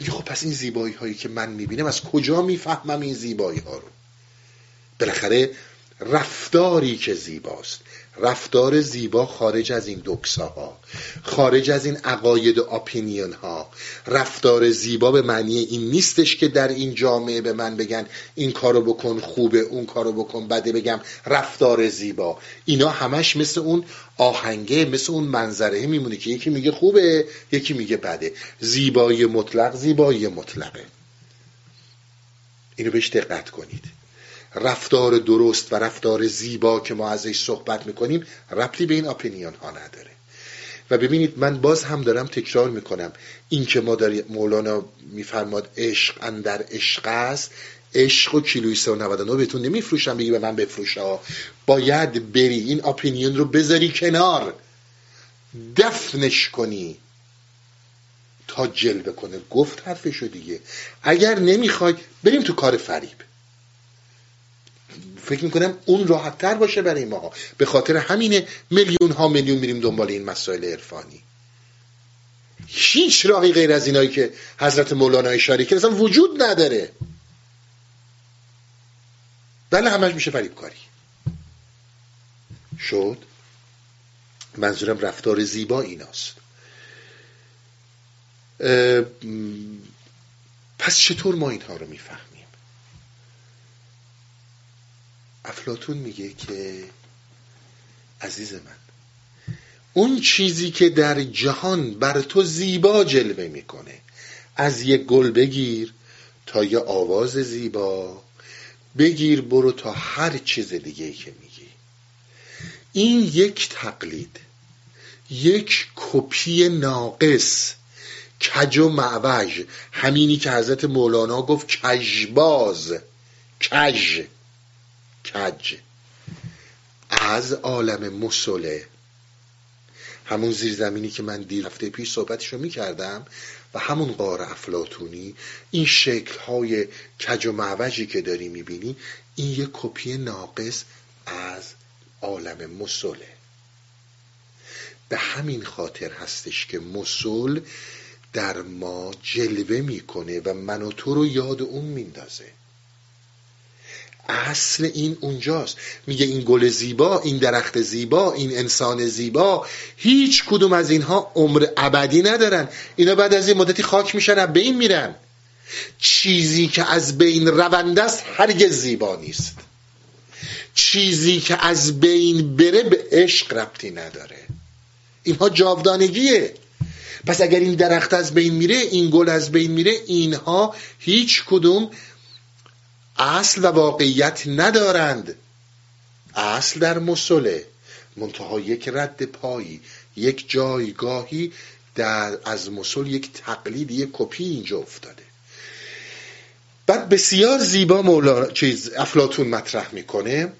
A: میگه خب پس این زیبایی هایی که من می‌بینم از کجا می‌فهمم این زیبایی ها رو؟ بالاخره رفتاری که زیباست. رفتار زیبا خارج از این ها خارج از این عقاید و اپینیون ها رفتار زیبا به معنی این نیستش که در این جامعه به من بگن این کارو بکن خوبه اون کارو بکن بده بگم رفتار زیبا. اینا همش مثل اون آهنگه مثل اون منظره میمونه که یکی میگه خوبه یکی میگه بده. زیبایی مطلق زیبایی مطلقه. اینو بهش دقت کنید. رفتار درست و رفتار زیبا که ما ازش صحبت می‌کنیم ربطی به این اپینیون ها نداره. و ببینید من باز هم دارم تکرار می‌کنم. این که ما داریم مولانا میفرماد عشق اندر عشق است عشق و کیلوی 399 بهتون نمیفروشم بگی به من بفروشا باید بری این اپینیون رو بذاری کنار. دفنش کنی. تا جلوه کنه. گفت حرفشو دیگه. اگر نمی‌خوای بریم تو کار فریب. فکر می‌کنم اون راحت تر باشه برای ما به خاطر همینه میلیون ها میلیون میریم دنبال این مسائل عرفانی. هیچ راهی غیر از اینایی که حضرت مولانا اشاره کرد اصلا وجود نداره. بله همش میشه فریب کاری شد. منظورم رفتار زیبا ایناست. پس چطور ما اینها رو می‌فهمیم؟ افلاتون میگه که عزیز من اون چیزی که در جهان بر تو زیبا جلوه می‌کنه از یک گل بگیر تا یه آواز زیبا بگیر برو تا هر چیز دیگه که میگی. این یک تقلید یک کپی ناقص کج و معوج. همینی که حضرت مولانا گفت کجباز کج کج. از عالم مسله همون زیرزمینی که من دیر هفته پیش صحبتشو می‌کردم و همون قار افلاتونی این شکل های کج و معوجی که داری می‌بینی این یه کپی ناقص از عالم مسله به همین خاطر هستش که مسل در ما جلوه می‌کنه و من و تو رو یاد اون میندازه. اصل این اونجاست. میگه این گل زیبا این درخت زیبا این انسان زیبا هیچ کدوم از اینها عمر ابدی ندارن. اینا بعد از این مدتی خاک میشن به این میرن. چیزی که از بین رونده است هرگز زیبا نیست. چیزی که از بین بره به عشق ربطی نداره. اینها جاودانگیه. پس اگر این درخت از بین میره این گل از بین میره اینها هیچ کدوم اصل و واقعیت ندارند. اصل در مسله منتها یک رد پایی یک جایگاهی در از مسل یک تقلید یک کپی اینجا افتاده. بعد بسیار زیبا مولا چیز افلاتون مطرح می‌کنه.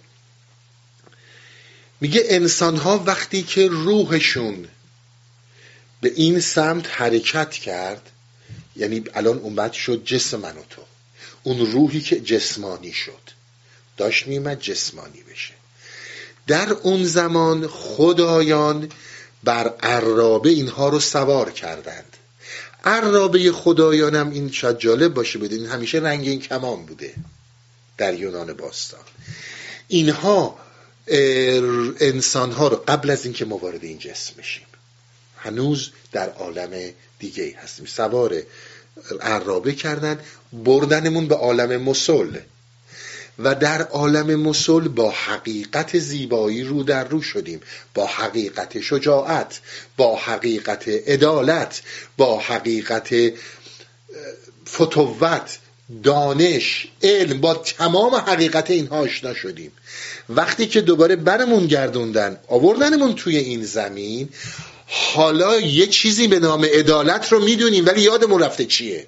A: میگه انسان ها وقتی که روحشون به این سمت حرکت کرد یعنی الان اومد شد جسم من و تو. اون روحی که جسمانی شد. داشت میمد جسمانی بشه. در اون زمان خدایان بر عرابه اینها رو سوار کردند. عرابه خدایانم این شاید جالب باشه بدین همیشه رنگین کمان بوده در یونان باستان. اینها انسان ها رو قبل از اینکه ما وارد این جسم بشیم هنوز در عالم دیگه هستیم. سوار عرابه کردن بردنمون به عالم مسل. و در عالم مسل با حقیقت زیبایی رو در رو شدیم با حقیقت شجاعت با حقیقت عدالت با حقیقت فتوت دانش علم با تمام حقیقت اینها آشنا شدیم. وقتی که دوباره برمون گردوندن آوردنمون توی این زمین حالا یه چیزی به نام عدالت رو می‌دونیم ولی یادمون رفته چیه؟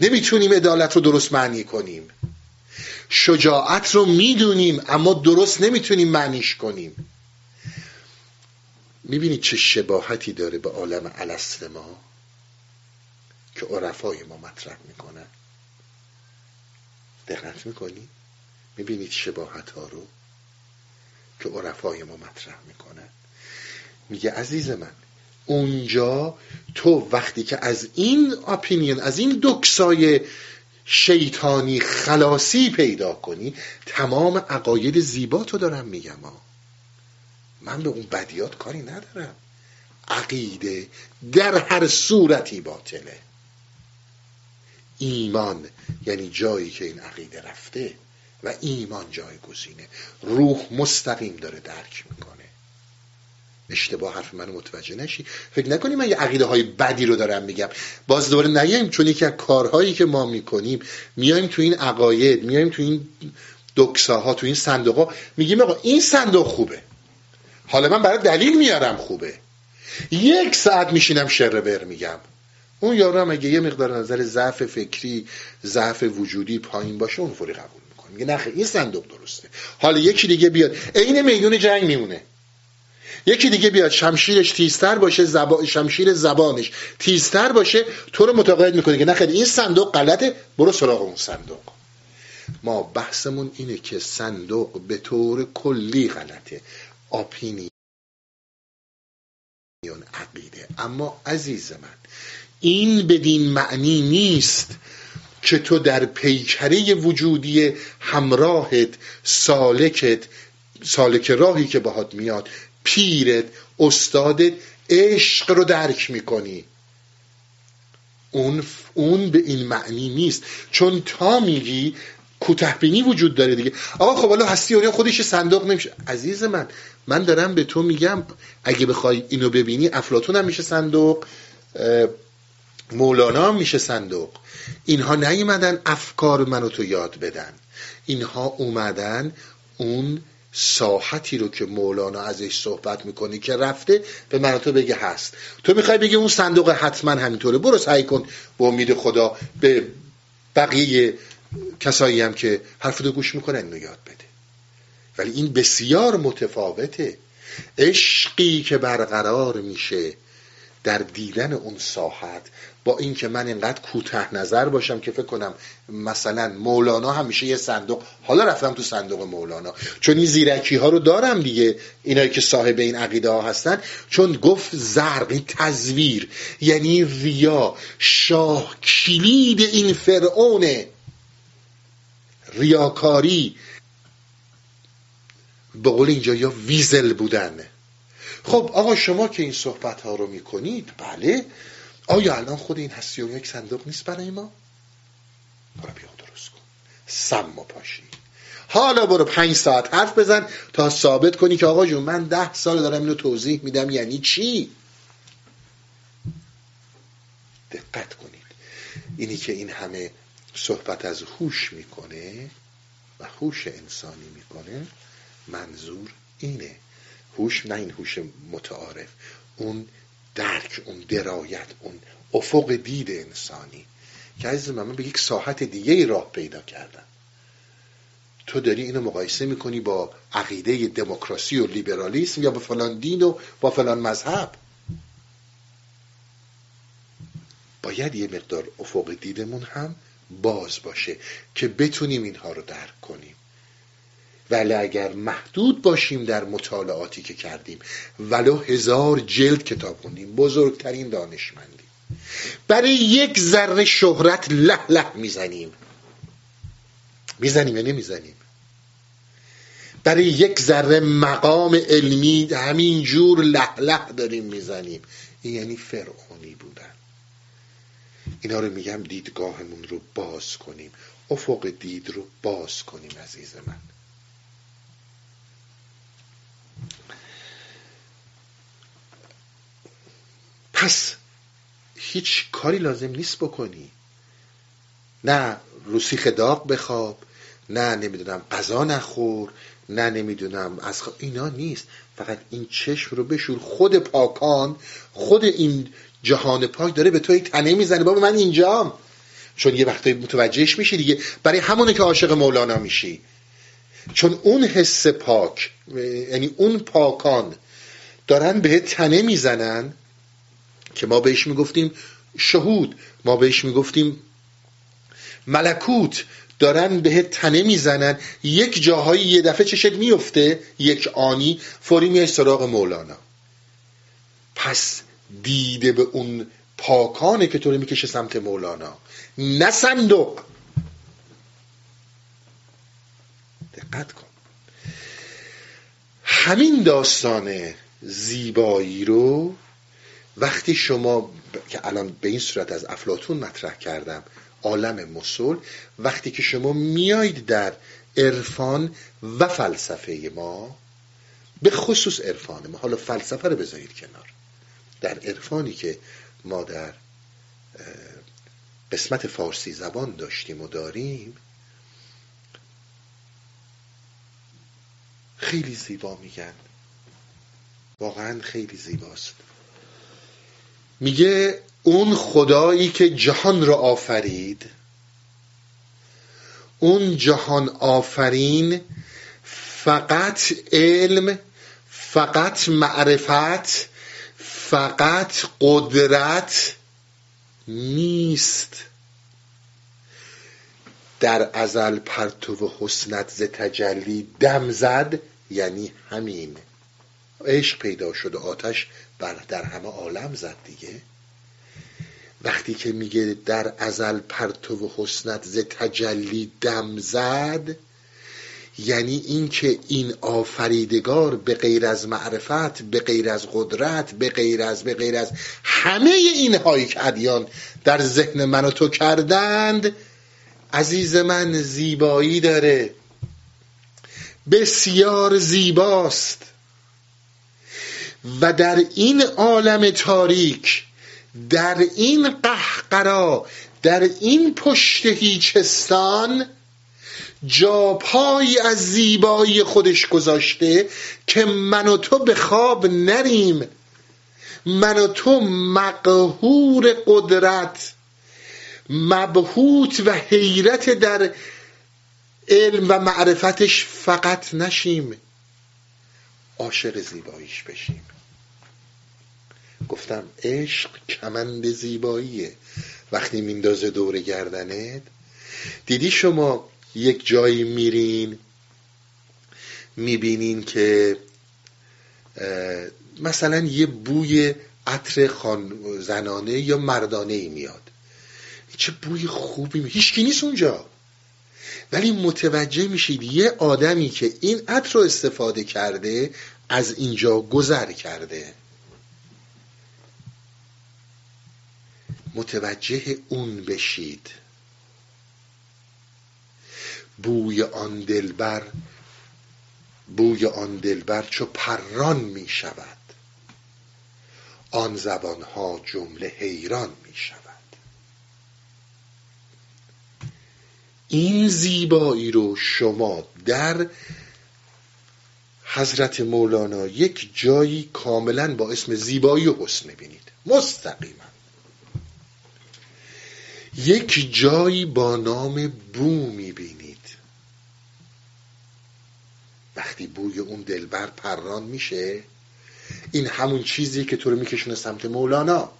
A: نمی‌تونیم عدالت رو درست معنی کنیم. شجاعت رو می‌دونیم اما درست نمی‌تونیم معنیش کنیم. می‌بینید چه شباهتی داره به عالم الست ما که عرفای ما مطرح می‌کنن. دقت می‌کنی؟ می‌بینید شباهت ها رو که عرفای ما مطرح می‌کنن. میگه عزیز من اونجا تو وقتی که از این اپینین از این دکسای شیطانی خلاصی پیدا کنی تمام عقاید زیبا تو دارم میگم ها من به اون بدیات کاری ندارم. عقیده در هر صورتی باطله. ایمان یعنی جایی که این عقیده رفته و ایمان جایگزینه. روح مستقیم داره درک می‌کنه. اشتباه حرف منو متوجه نشی. فکر نکنی من یه عقیده های بدی رو دارم میگم. باز دوباره نیایم چون یکی از کارهایی که ما می‌کنیم میایم تو این عقاید میایم تو این دکساها تو این صندوق ها میگیم آقا این صندوق خوبه. حالا من برای دلیل میارم خوبه. یک ساعت میشینم شر بر میگم. اون یارو هم اگه یه مقدار نظر ضعف فکری ضعف وجودی پایین باشه اون فوری قبول می‌کنه. میگه نخه این صندوق درسته. حالا یکی دیگه بیاد. عین میدون جنگ میمونه. یکی دیگه بیاد شمشیرش تیزتر باشه زبا... شمشیر زبانش تیزتر باشه تو رو متقاعد می‌کنه که نخیر این صندوق غلطه برو سراغ اون صندوق. ما بحثمون اینه که صندوق به طور کلی غلطه. آپینی عقیده. اما عزیز من این بدین معنی نیست که تو در پیکره وجودی همراهت سالکت سالک راهی که باهات میاد پیرت استادت عشق رو درک می‌کنی. اون, اون به این معنی نیست. چون تا میگی کوتهبینی وجود داره دیگه. آقا خب حالا هستی اونیا خودش صندوق نمیشه. عزیز من من دارم به تو میگم اگه بخوای اینو ببینی افلاتون هم میشه صندوق مولانا هم میشه صندوق. اینها نیومدن افکار منو تو یاد بدن. اینها اومدن اون ساحتی رو که مولانا ازش صحبت می‌کنی که رفته به من تو بگه هست. تو می‌خوای بگی اون صندوق حتما همینطوره. برو سعی کن به امید خدا به بقیه کسایی هم که حرف رو گوش می‌کنن اینو یاد بده. ولی این بسیار متفاوته. عشقی که برقرار میشه در دیدن اون ساحت با اینکه من اینقدر کوته نظر باشم که فکر کنم مثلا مولانا همیشه یه صندوق حالا رفتم تو صندوق مولانا. چون این زیرکی ها رو دارم دیگه اینایی که صاحب این عقیده ها هستن. چون گفت زرق این تزویر یعنی ریا شاه کلید این فرعون ریاکاری. به قول اینجا یا ویزل بودن. خب آقا شما که این صحبت ها رو می‌کنید بله. آیا الان خود این هستی و یک صندوق نیست برای ما؟ برو بیا درست کن. سم و پاشی. حالا برو پنج ساعت حرف بزن تا ثابت کنی که آقا جون من ده سال دارم اینو توضیح میدم. یعنی چی؟ دقت کنید. اینی که این همه صحبت از هوش می‌کنه و هوش انسانی می‌کنه منظور اینه. هوش نه این هوش متعارف. اون درک اون درایت اون افق دید انسانی. که عزیز من به یک ساحت دیگه ای راه پیدا کردم. تو داری اینو مقایسه می‌کنی با عقیده دموکراسی و لیبرالیسم یا با فلان دین و با فلان مذهب؟ باید یه مقدار افق دیدمون هم باز باشه که بتونیم اینها رو درک کنیم. ولی اگر محدود باشیم در مطالعاتی که کردیم ولو هزار جلد کتاب خوندیم بزرگترین دانشمندیم. برای یک ذره شهرت له له می‌زنیم. می‌زنیم یا نمی‌زنیم؟ برای یک ذره مقام علمی همین جور له له داریم می‌زنیم. این یعنی فرعونی بودن. اینا رو میگم دیدگاهمون رو باز کنیم. افق دید رو باز کنیم عزیز من. پس هیچ کاری لازم نیست بکنی. نه روسیخ داغ بخواب نه نمی‌دونم غذا نخور نه نمی‌دونم از خ... اینا نیست. فقط این چشم رو بشور. خود پاکان خود این جهان پاک داره به تو تنه می‌زنه. بابا من اینجام. چون یه وقتایی متوجهش میشی دیگه. برای همونه که عاشق مولانا میشی. چون اون حس پاک یعنی اون پاکان دارن به تنه می‌زنن که ما بهش می‌گفتیم شهود ما بهش می‌گفتیم ملکوت. دارن به تنه می‌زنن. یک جاهایی یه دفعه چشت میفته یک آنی فوری میای سراغ مولانا. پس دیده به اون پاکانه که تو رو می‌کشه سمت مولانا. نه صندوق. دقت کن. همین داستان زیبایی رو وقتی شما که الان به این صورت از افلاتون مطرح کردم عالم مسل وقتی که شما میایید در عرفان و فلسفه ما به خصوص عرفان ما حالا فلسفه رو بذارید کنار. در عرفانی که ما در قسمت فارسی زبان داشتیم و داریم خیلی زیبا میگن. واقعا خیلی زیباست. میگه اون خدایی که جهان را آفرید. اون جهان آفرین فقط علم فقط معرفت فقط قدرت نیست. در ازل پرتو حسنت ز تجلی دم زد یعنی همین. عشق پیدا شد و آتش در همه عالم زد دیگه. وقتی که میگه در ازل پرتو حسنت ز تجلی دم زد یعنی اینکه این آفریدگار به غیر از معرفت به غیر از قدرت به غیر از به غیر از همه این هایی که ادیان در ذهن من و تو کردند عزیز من زیبایی داره. بسیار زیباست. و در این عالم تاریک در این قهقرا در این پشت هیچستان جاپایی از زیبایی خودش گذاشته که من و تو به خواب نریم. من و تو مقهور قدرت مبهوت و حیرت در علم و معرفتش فقط نشیم. عاشق زیباییش بشیم. گفتم عشق کمند زیباییه. وقتی میندازه دور گردنت دیدی شما یک جایی میرین می‌بینین که مثلا یه بوی عطر خان زنانه یا مردانه ای میاد. چه بوی خوبی می هیچکی نیست اونجا. ولی متوجه میشید یه آدمی که این عطر رو استفاده کرده از اینجا گذر کرده. متوجه اون بشید. بوی آن دلبر بوی آن دلبر چو پران می شود. آن زبانها جمله حیران می شود. این زیبایی رو شما در حضرت مولانا یک جایی کاملا با اسم زیبایی و حسن بینید مستقیما. یک جایی با نام بو می‌بینید. وقتی بوی اون دلبر پران میشه این همون چیزیه که تو رو میکشونه سمت مولانا.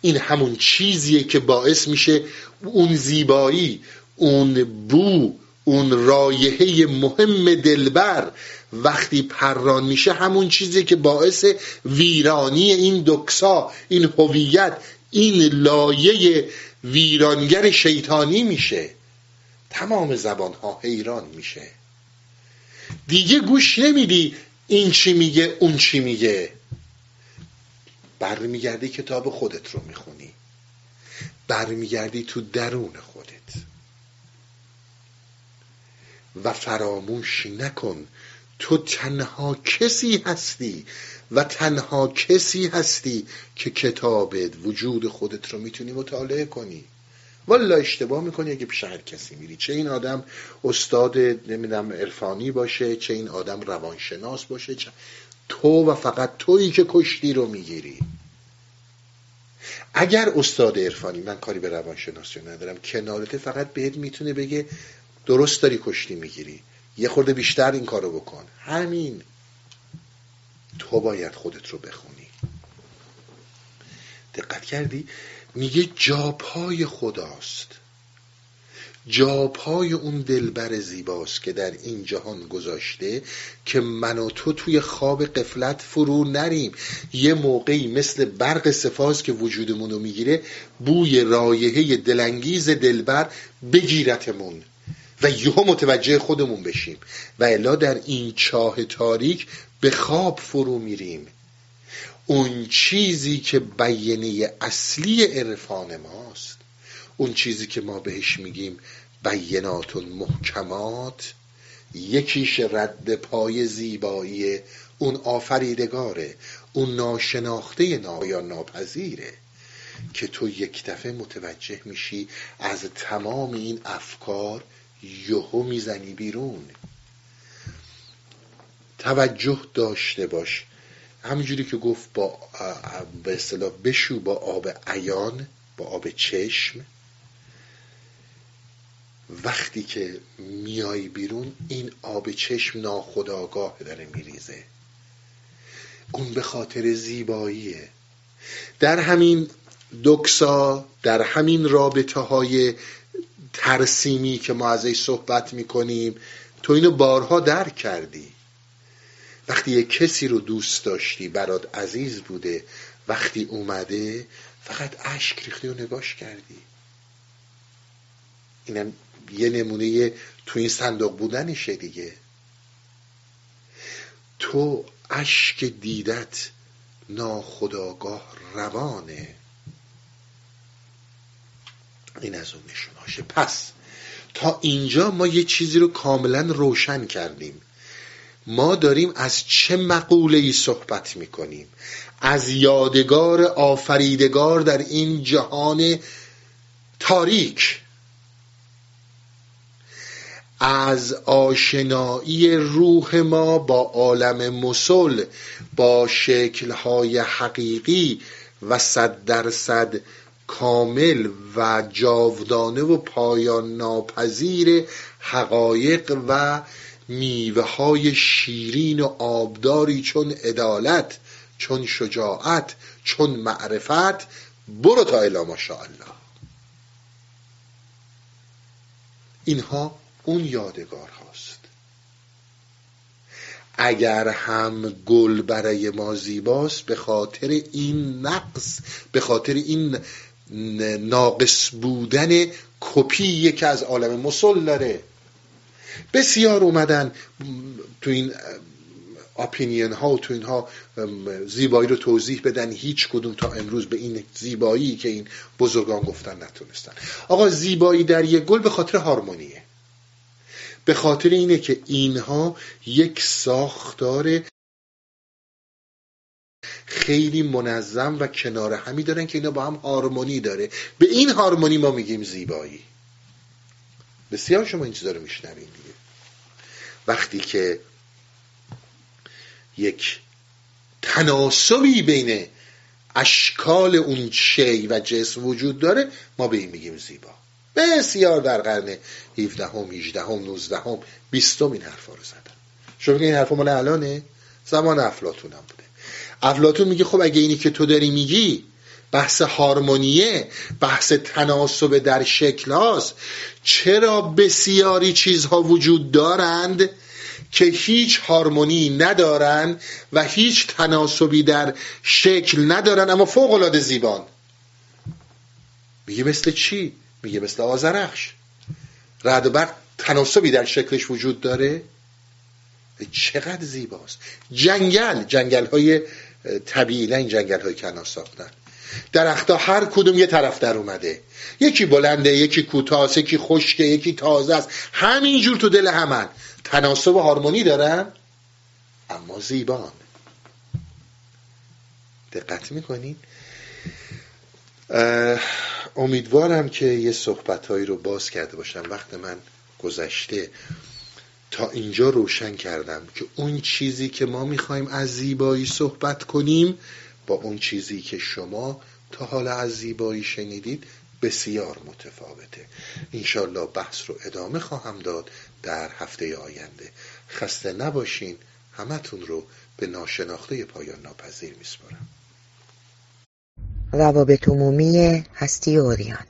A: این همون چیزیه که باعث میشه اون زیبایی اون بو اون رایحه مهم دلبر وقتی پران میشه همون چیزی که باعث ویرانی این دکسا این هویت این لایه ویرانگر شیطانی میشه. تمام زبان ها حیران میشه. دیگه گوش نمیدی این چی میگه اون چی میگه. برمیگردی کتاب خودت رو می‌خونی. برمیگردی تو درون خودت. و فراموش نکن تو تنها کسی هستی و تنها کسی هستی که کتابت وجود خودت رو می‌تونی مطالعه کنی. والا اشتباه می‌کنی اگه پیش هر کسی میری. چه این آدم استاد نمی‌دونم عرفانی باشه چه این آدم روانشناس باشه چه... تو و فقط تویی که کشتی رو می‌گیری. اگر استاد عرفانی من کاری به روانشناسی ندارم کنارته فقط بهت می‌تونه بگه درست داری کشتی می‌گیری. یه خورده بیشتر این کارو بکن. همین. تو باید خودت رو بخونی. دقت کردی؟ میگه جاپای خداست. جاپای اون دلبر زیباست که در این جهان گذاشته که من و تو توی خواب قفلت فرو نریم. یه موقعی مثل برق سفاز که وجودمون رو می‌گیره بوی رایحه دلانگیز دلبر بگیرتمون. و یهو متوجه خودمون بشیم. و الا در این چاه تاریک به خواب فرو میریم. اون چیزی که بیانه اصلی عرفان ماست اون چیزی که ما بهش میگیم بینات محکمات یکیش رد پای زیبایی اون آفریدگاره اون ناشناخته نایا ناپذیره که تو یک دفعه متوجه میشی از تمام این افکار یهو می‌زنی بیرون. توجه داشته باش. همینجوری که گفت با به اصطلاح بشو با آب عیان با آب چشم. وقتی که میای بیرون این آب چشم ناخداگاه داره میریزه. اون به خاطر زیباییه. در همین دکسا در همین رابطه های ترسیمی که ما ازش صحبت می‌کنیم. تو اینو بارها درک کردی. وقتی یه کسی رو دوست داشتی برات عزیز بوده وقتی اومده فقط اشک ریختی و نگاش کردی. اینم یه نمونه تو این صندوق بودنشه دیگه. تو اشک دیدت ناخداگاه روانه. این از اون نشوناشه پس تا اینجا ما یه چیزی رو کاملا روشن کردیم. ما داریم از چه مقوله ای صحبت می‌کنیم؟ از یادگار آفریدگار در این جهان تاریک. از آشنایی روح ما با عالم مسل با شکلهای حقیقی و صد درصد کامل و جاودانه و پایان ناپذیر حقایق و میوه های شیرین و آبداری چون عدالت چون شجاعت چون معرفت برو تا الا ماشاءالله. اینها اون یادگار هاست. اگر هم گل برای ما زیباست به خاطر این نقص به خاطر این ناقص بودن کپی که از عالم مسل داره. بسیار اومدن تو این اپینین ها و تو اینها زیبایی رو توضیح بدن. هیچ کدوم تا امروز به این زیبایی که این بزرگان گفتن نتونستن. آقا زیبایی در یک گل به خاطر هارمونیه. به خاطر اینه که اینها یک ساختار خیلی منظم و کنار همی دارن که اینا با هم هارمونی داره. به این هارمونی ما میگیم زیبایی. بسیار شما این چیزا رو میشنوین دیگه وقتی که یک تناسبی بین اشکال اون شی و جسم وجود داره ما به این میگیم زیبا. بسیار در قرن 17 هم 18 هم 19 هم 20 این حرفا رو زدن. شما این حرفا مال الانه؟ زمان افلاتون هم بوده افلاتون میگه خب اگه اینی که تو داری میگی بحث هارمونیه بحث تناسب در شکل هاست. چرا بسیاری چیزها وجود دارند که هیچ هارمونی ندارند و هیچ تناسبی در شکل ندارند اما فوق العاده زیبان؟ میگه مثل چی؟ میگه مثل آزرخش رد و برق تناسبی در شکلش وجود داره؟ چقدر زیباست. جنگل جنگل های طبیعی نه این جنگل های کنار ساختن. درختها هر کدوم یه طرف در اومده. یکی بلنده یکی کوتاه یکی خشکه یکی تازه است. همینجور تو دل همن. تناسب و هارمونی دارن اما زیبان. دقت می‌کنین؟ امیدوارم که یه صحبتهایی رو باز کرده باشم. وقت من گذشته. تا اینجا روشن کردم که اون چیزی که ما می‌خوایم از زیبایی صحبت کنیم با اون چیزی که شما تا حالا از زیبایی شنیدید بسیار متفاوته. انشالله بحث رو ادامه خواهم داد در هفته آینده. خسته نباشین همتون رو به ناشناخته پایان ناپذیر میسپارم.
B: روابط عمومی هستی اوریان.